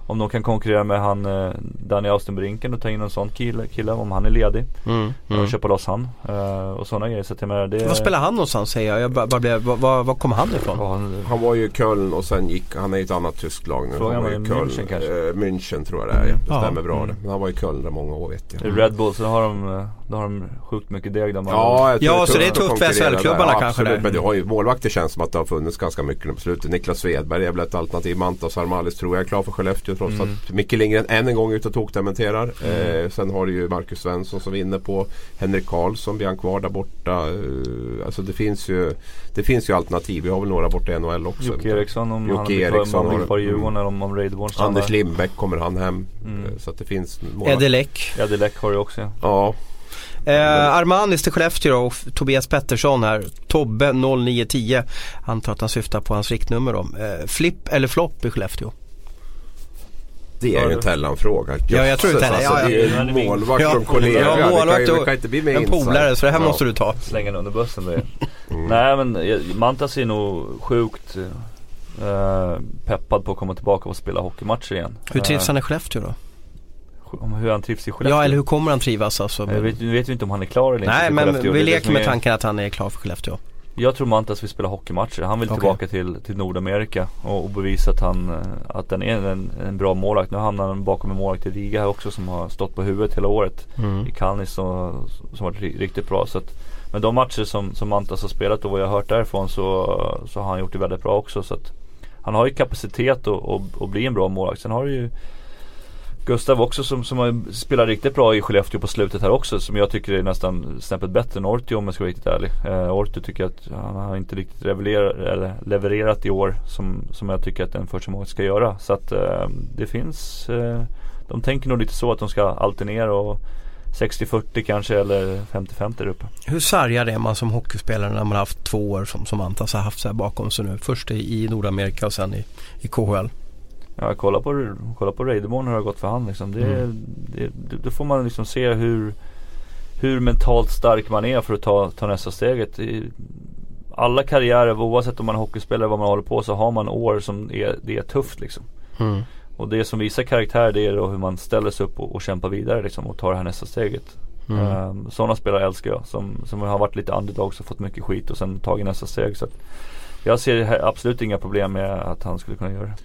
om de kan konkurrera med han eh, Danny Austenbrinken och ta in en sån kille, kille om han är ledig. Mm, Och mm. köpa loss han eh, och sådana grejer. Så att jag menar, det, Vad spelar han någonstans säger jag? jag bara, bara blev, var, var, kommer han ifrån? Ja, han, Han var ju i Köln och sen gick, han är i ett annat tyskt lag nu. Frågan han var i i Köln, München kanske? Eh, München tror jag det är. ja. Det stämmer bra Mm. det. Men han var i Köln där många år vet jag. Red Bull, så har de, eh, då har de sjukt mycket deg där man Ja, jag tror Ja, så det är tufft för SHL-klubbarna kanske Absolut, där. men du har ju målvakter känns som att det har funnits ganska mycket nu på slutet. Niklas Svedberg är väl ett alternativ. Mantas Armalis tror jag är klar för Skellefteå trots Mm. att Micke Lindgren än en gång är ute och tokdementerar. Mm. Eh, sen har du ju Marcus Svensson som vi är inne på. Henrik Karlsson blir han kvar där borta. Eh, alltså det finns ju Det finns ju alternativ. Vi har väl några borta i NHL också. Jocke Eriksson om Jocke han blir kvar, Eriksson blir kvar i Djurgården eller om, om Reideborn stannar. Anders Lindbäck kommer han hem. Mm. Eh, Så att det finns det Läck har du också ja. Ja, Eh, Armanis till Skellefteå och Tobias Pettersson här. Tobbe 0910. Antar att han syftar på hans riktnummer då. Eh, flipp eller flopp i Skellefteå? Det är ju en det- Tellan-fråga. Ja, jag tror Tellan, ja, alltså, det är ju en målvakt en kollega. ja, det, målvakt det och kan inte bli mer En polare, så det här Ja. måste du ta. Slänga den under bussen det. Mm. Nej men eh, Mantas är nog sjukt eh, peppad på att komma tillbaka och spela hockeymatcher igen. Hur trivs Eh, han i Skellefteå då? om hur han trivs i Skellefteå? Ja, eller hur kommer han trivas alltså? Jag vet, nu vet vi inte om han är klar eller inte Nej, men. Det vi är det leker som med är- tanken att han är klar för Skellefteå. Jag tror Mantas vill spela hockeymatcher. Han vill Okej. tillbaka till, till Nordamerika och, och bevisa att han, eh, att han är en, en bra målvakt. Nu hamnar han bakom en målvakt i Riga här också som har stått på huvudet hela året. Mm. I Kalnis och, som varit ri- riktigt bra. Så att, men de matcher som, som Mantas har spelat och vad jag har hört därifrån så, så har han gjort det väldigt bra också. Så att, han har ju kapacitet att, bli en bra målvakt. Sen har ju Gustav också som, som har spelat riktigt bra i Skellefteå på slutet här också. Som jag tycker är nästan snäppet bättre än Ortio om jag ska vara riktigt ärlig. Eh, Ortio tycker att han har inte riktigt levererat, eller levererat i år som, som jag tycker att en förstemålvakt ska göra. Så att eh, det finns eh, De tänker nog lite så att de ska alternera och 60-40 kanske eller 50-50 där uppe. Hur sargad är man som hockeyspelare när man har haft två år som, som Antas har haft så här bakom sig nu? Först i, i Nordamerika och sen i, i KHL. Ja, kolla på, kolla på Reideborn hur det har gått för han liksom. Det, Mm. det, det, då får man liksom se hur Hur mentalt stark man är för att ta, ta nästa steget. I alla karriärer, oavsett om man är hockeyspelare eller vad man håller på så har man år som är, det är tufft liksom. Mm. Och det som visar karaktär det är då hur man ställer sig upp och, och kämpar vidare liksom och tar det här nästa steget. Mm. Um, sådana spelare älskar jag som, som har varit lite underdogs och fått mycket skit och sen tagit nästa steg. Så jag ser absolut inga problem med att han skulle kunna göra det.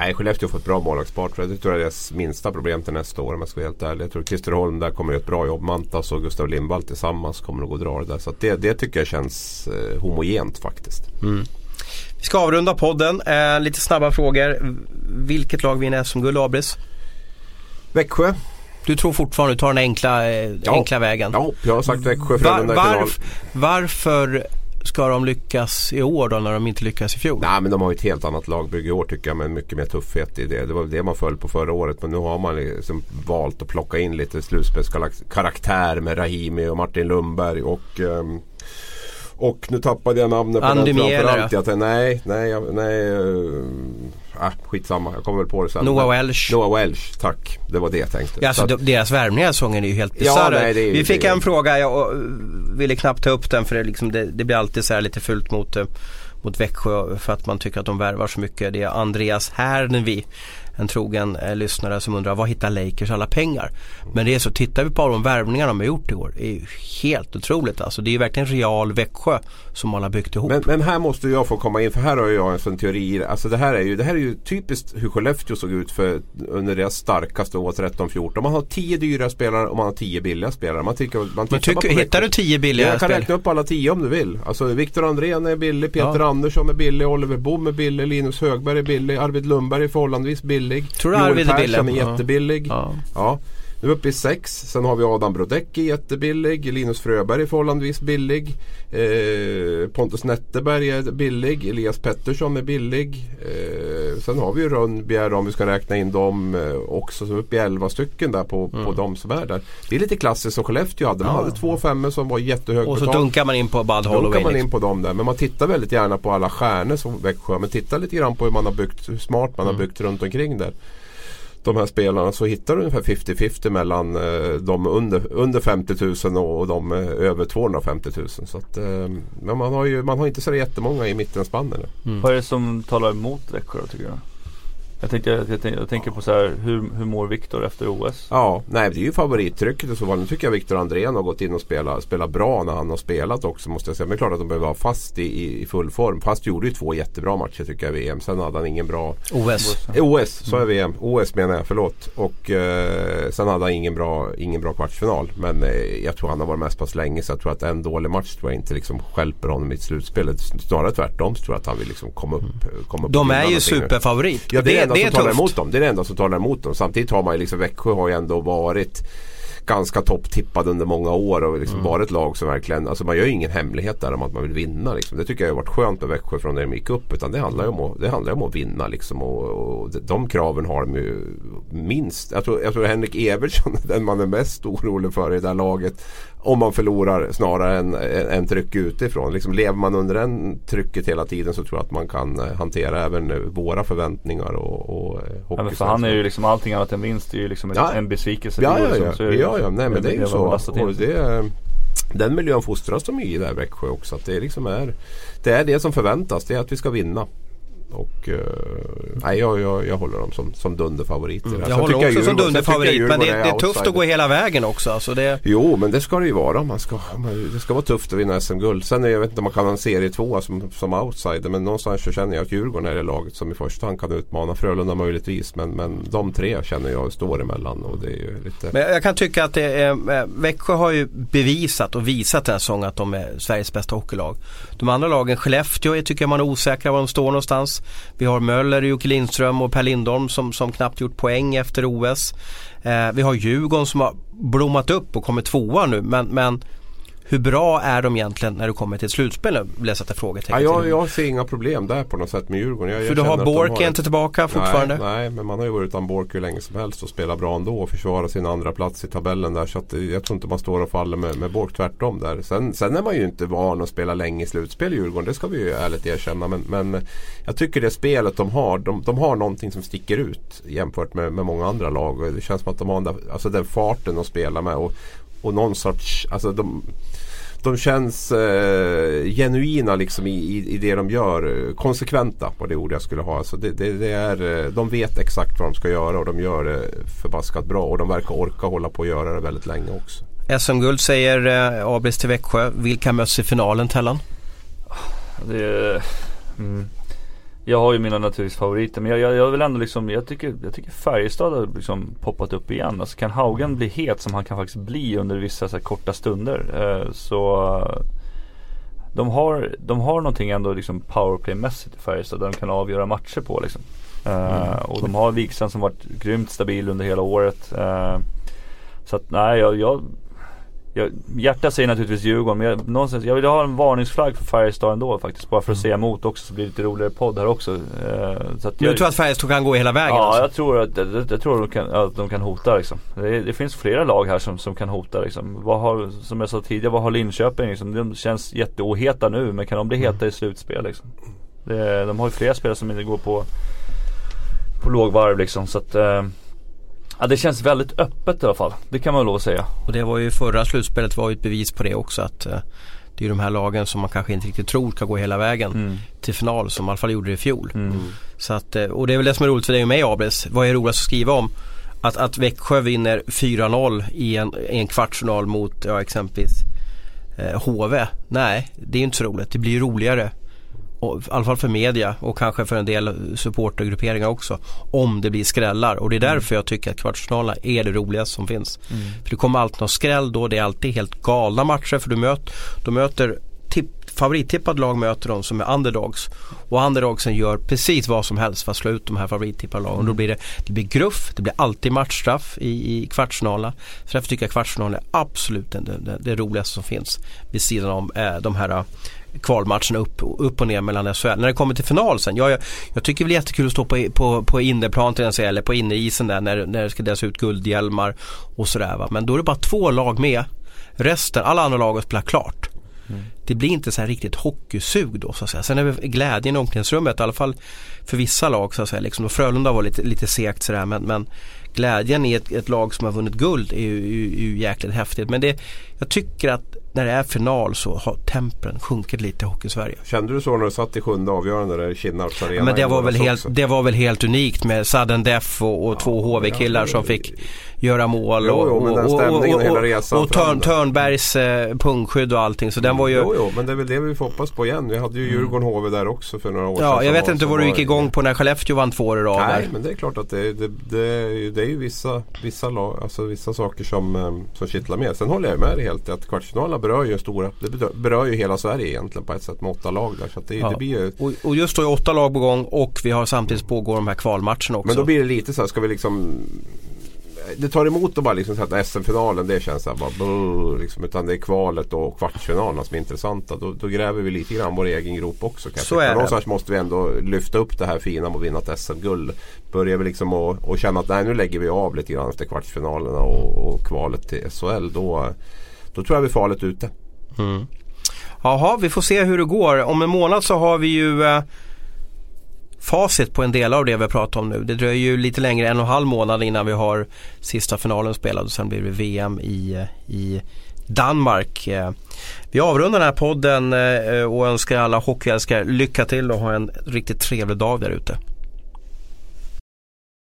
Nej, Skellefteå får ett bra målvaktspar. Det tror jag är deras minsta problem till nästa år om jag ska vara helt ärlig. Jag tror Christer Holm där kommer att göra ett bra jobb. Mantas och Gustav Lindvall tillsammans kommer att gå och dra det där. Så att det, det tycker jag känns eh, homogent faktiskt. Mm. Vi ska avrunda podden. Eh, lite snabba frågor. Vilket lag vinner SM-guld Abris? Växjö. Du tror fortfarande du tar den enkla, eh, Ja. enkla vägen? Ja, jag har sagt Växjö. Var, Frölunda final. varf, varför ska de lyckas i år då när de inte lyckas i fjol? Nej men de har ju ett helt annat lagbygge i år tycker jag med mycket mer tuffhet i det. Det var det man föll på förra året men nu har man liksom valt att plocka in lite slutspelskaraktär med Rahimi och Martin Lundberg och ehm, och nu tappade jag namnet på Andy Mieler, framförallt. Jag tänkte, nej, nej, jag- nej. Äh, skitsamma, jag kommer väl på det sen. Noah Welsh. Noah Welsh, tack. Det var det jag tänkte. Ja, alltså, Så att- de- deras värvningar säsongen är ju helt Ja, bisarra. är ju- Vi fick det en fråga, jag ville knappt ta upp den för det, liksom, det, det blir alltid så här lite fult mot, eh, mot Växjö för att man tycker att de värvar så mycket. Det är Andreas Hernvi, en trogen eh, lyssnare som undrar var hittar Lakers alla pengar? Men det är så, tittar vi på de värvningar de har gjort i år, det är ju helt otroligt alltså. Det är ju verkligen real Växjö som man har byggt ihop. Men, men här måste jag få komma in för här har jag en sån teori. Alltså det här är ju, det här är ju typiskt hur Skellefteå såg ut för, under deras starkaste år 13-14. Man har 10 dyra spelare och man har 10 billiga spelare. Man tycker, man tycker, bara på hittar du tio billiga Jag kan spel? räkna upp alla 10 om du vill. Alltså Viktor Andrén är billig, Peter Ja. Andersson är billig, Oliver Bohm är billig, Linus Högberg är billig, Arvid Lundberg är förhållandevis billig. Tror du Arvid är billig? Är jättebillig. Ja. Ja. Nu är vi uppe i sex. Sen har vi Adam Brodecki jättebillig. Linus Fröberg är förhållandevis billig. Eh, Pontus Netterberg är billig. Elias Pettersson är billig. Eh, sen har vi ju Rönnbjer om vi ska räkna in dem eh, också. Så uppe i 11 stycken där på, på de som är där. Det är lite klassiskt som Skellefteå hade. Man Ja. hade två femmor som var jättehögt Och så betalt. dunkar man in på Då Holloway. kan man liksom. in på dem där. Men man tittar väldigt gärna på alla stjärnor som Växjö. Men titta lite grann på hur man har byggt, hur smart man Mm. har byggt runt omkring där. De här spelarna så hittar du ungefär 50-50 mellan eh, de under, under 50 000 och, och de eh, över 250 000. Så att, eh, men man har ju man har inte så jättemånga i mittenspannen. Mm. Vad är det som talar emot Växjö tycker du? Jag, tänkte, jag, jag, tänker- jag tänker på så här, hur, hur mår Viktor efter OS? Ja, nej det är ju favorittrycket och så. Nu tycker jag Viktor Andrén har gått in och spelat, spelat bra när han har spelat också måste jag säga. Men det är klart att de behöver vara fast i, i, full form. Fast gjorde ju två jättebra matcher tycker jag i VM. Sen hade han ingen bra OS. OS, så är VM. OS menar jag, förlåt. Och eh, sen hade han ingen bra, ingen bra kvartsfinal. Men eh, jag tror han har varit med så pass länge så jag tror att en dålig match tror jag inte liksom stjälper honom i ett slutspel. Snarare tvärtom så tror jag att han vill liksom komma upp. Komma upp De är ju superfavorit. Ja det är enda det som talar emot dem. Det är det enda som talar emot dem. Samtidigt har man ju liksom Växjö har ju ändå varit ganska topptippad under många år och liksom Mm. varit ett lag som verkligen, alltså man gör ju ingen hemlighet där om att man vill vinna. Liksom. Det tycker jag har varit skönt med Växjö från när de gick upp. Utan det handlar ju om att, det handlar om att vinna liksom. Och, och de- kraven har de ju minst. Jag tror, jag tror Henrik Evertsson den man är mest orolig för i det här laget. Om man förlorar snarare än, än, tryck utifrån. Liksom lever man under den trycket hela tiden så tror jag att man kan eh, hantera även eh, våra förväntningar och, och eh, Ja, men för han är ju liksom allting annat än vinst. Det är ju liksom Ja. en besvikelse. Ja, ja, liksom, ja. så ja, ja. Nej, men det är ju så. Och det, den miljön fostras de i där Växjö också. Att det, liksom är, det är det som förväntas. Det är att vi ska vinna. Och eh, nej, jag, jag, jag håller dem som, som dunderfavoriter. Mm. Sen Jag håller tycker också som Djurgården- sen tycker dunderfavorit jag men det, det är tufft att outsider. gå hela vägen också. Alltså det, Jo men det ska det ju vara. Man ska, man, det ska vara tufft att vinna SM-guld. Sen är jag vet inte om man kan ha en serie tvåa som, som outsider. Men någonstans så känner jag att Djurgården är det laget som i första hand kan utmana. Frölunda möjligtvis. Men, men de tre känner jag står emellan. Och det är ju lite... men jag kan tycka att det är, eh, Växjö har ju bevisat och visat den här säsongen att de är Sveriges bästa hockeylag. De andra lagen, Skellefteå är, tycker jag man är osäkra var de står någonstans. Vi har Möller, Jocke Lindström och Per Lindholm som, som knappt gjort poäng efter OS. Eh, vi har Djurgården som har blommat upp och kommit tvåa nu men, men hur bra är de egentligen när du kommer till ett slutspel? Vill jag sätta Ja, frågetecken jag, till. jag ser inga problem där på något sätt med Djurgården. Jag, jag För du känner har Bork ett- inte tillbaka fortfarande. Nej, nej, men man har ju varit utan Bork hur länge som helst och spelar bra ändå och försvarar sin andra plats i tabellen där. Så att, eh, jag tror inte man står och faller med, med Bork tvärtom där. Sen, sen är man ju inte van att spela länge i slutspel i Djurgården. Det ska vi ju ärligt erkänna. Men, men jag tycker det spelet de har, de, de har någonting som sticker ut jämfört med, med många andra lag. Och det känns som att de har den, där- alltså den farten att spela med. Och, och någon sorts, alltså de de känns eh, genuina liksom i, i, i det de gör. eh, Konsekventa var det ord jag skulle ha. Alltså det, det, det är, eh, de vet exakt vad de ska göra och de gör det förbaskat bra. Och de verkar orka hålla på och göra det väldigt länge också. SM-guld säger eh, Abris till Växjö. Vilka möts i finalen Tellan? Det är, mm. Jag har ju mina naturligtvis favoriter men jag, jag, jag vill ändå liksom, jag tycker, jag tycker Färjestad har liksom poppat upp igen. Alltså kan Haugen bli het som han kan faktiskt bli under vissa så korta stunder eh, så de har, de har någonting ändå liksom powerplay-mässigt i Färjestad där de kan avgöra matcher på liksom. Eh, och de har Wikstrand som varit grymt stabil under hela året. Eh, så att nej, jag, jag, jag Hjärtat säger naturligtvis Djurgården men jag, någonstans, jag vill ha en varningsflagg för Färjestad ändå faktiskt. Bara för att säga emot också så blir det lite roligare podd här också. Eh, så att Du tror att Färjestad kan gå hela vägen? Ja, alltså? jag tror att, jag, jag tror att de kan, att de kan hota liksom. det, det finns flera lag här som, som kan hota liksom. Vad har, som jag sa tidigare, vad har Linköping liksom? De känns jätteoheta nu men kan de bli heta i slutspel liksom? Det, de har ju flera spelare som inte går på på lågvarv liksom så att eh, Ja det känns väldigt öppet i alla fall. Det kan man lov att säga. Och det var ju förra slutspelet var ju ett bevis på det också att eh, det är de här lagen som man kanske inte riktigt tror ska gå hela vägen Mm. till final som i alla fall gjorde det i fjol. Mm. Så att, eh, och det är väl det som är roligt för dig och mig Abris. Vad är roligast att skriva om? Att, att Växjö vinner 4-0 i en, i en kvartsfinal mot ja, exempelvis eh, HV. Nej, det är inte så roligt. Det blir ju roligare. Och, I alla fall för media och kanske för en del supportergrupperingar också. Om det blir skrällar och det är därför jag tycker att kvartsfinalerna är det roligaste som finns. För det kommer alltid någon skräll då. Det är alltid helt galna matcher för du möter, de möter tipp, favorittippade lag möter de som är underdogs. Och underdogsen gör precis vad som helst för att slå ut de här favorittippade lagen. Och då blir det, det blir gruff, det blir alltid matchstraff i, i kvartsfinalerna. Så därför tycker jag kvartsfinalen är absolut det, det, det roligaste som finns. Vid sidan om eh, de här kvalmatcherna upp, upp och ner mellan SHL. När det kommer till final sen, jag, jag, tycker det är jättekul att stå på, på, på innerplan till säga, eller på innerisen där när, när det ska delas ut guldhjälmar och sådär va. Men då är det bara två lag med. Resten, alla andra lag har spelat klart. Det blir inte så här riktigt hockeysug då så att säga. Sen är glädjen i omklädningsrummet i alla fall för vissa lag så att säga. Liksom, och Frölunda var lite, lite segt sådär men, men glädjen i ett, ett lag som har vunnit guld är ju, ju, ju jäkligt häftigt. Men det, jag tycker att när det är final så har tempen sjunkit lite i Hockeysverige. Kände du så när du satt i sjunde avgörande där i Kinnarps arena? Men det i var, väl helt, också? det var väl helt unikt med sudden death och, och två HV-killar som fick göra mål. Jo, och, jo, och, och, och, och, och Törn. Törnbergs eh, pungskydd och allting. Så den var ju... Jo, jo, men det är väl det vi får hoppas på igen. Vi hade ju Djurgården HV där också för några år sedan. Ja, jag vet inte vad du gick igång på när Skellefteå vann två år i rad. Nej, där. men det är klart att det, det, det, det är ju vissa, vissa, lag, alltså vissa saker som, eh, som kittlar med. Sen håller jag med dig helt att kvartsfinalerna berör ju stora, det berör- ju hela Sverige egentligen på ett sätt med åtta lag där. Så det, Ja. det blir ju, Och, och just då är åtta lag på gång och vi har samtidigt pågår de här kvalmatcherna också. men då blir det lite så här, ska vi liksom det tar emot att bara liksom säga att SM-finalen det känns så här bara brr, liksom, Utan det är kvalet och kvartsfinalerna som är intressanta. Då, då gräver vi lite grann vår egen grop också. Kan jag Så är det. Någonstans måste vi ändå lyfta upp det här fina med att vinna ett SM-guld. Börjar vi liksom att och känna att nej, nu lägger vi av lite grann efter kvartsfinalerna och, och kvalet till SHL. Då, då tror jag vi är farligt ute. Jaha, vi får se hur det går. Om en månad så har vi ju eh, facit på en del av det vi har pratat om nu. Det dröjer ju lite längre, en och en halv månad innan vi har sista finalen spelad och sen blir det VM i, eh, i Danmark. Eh, Vi avrundar den här podden eh, och önskar alla hockeyälskare lycka till och ha en riktigt trevlig dag där ute.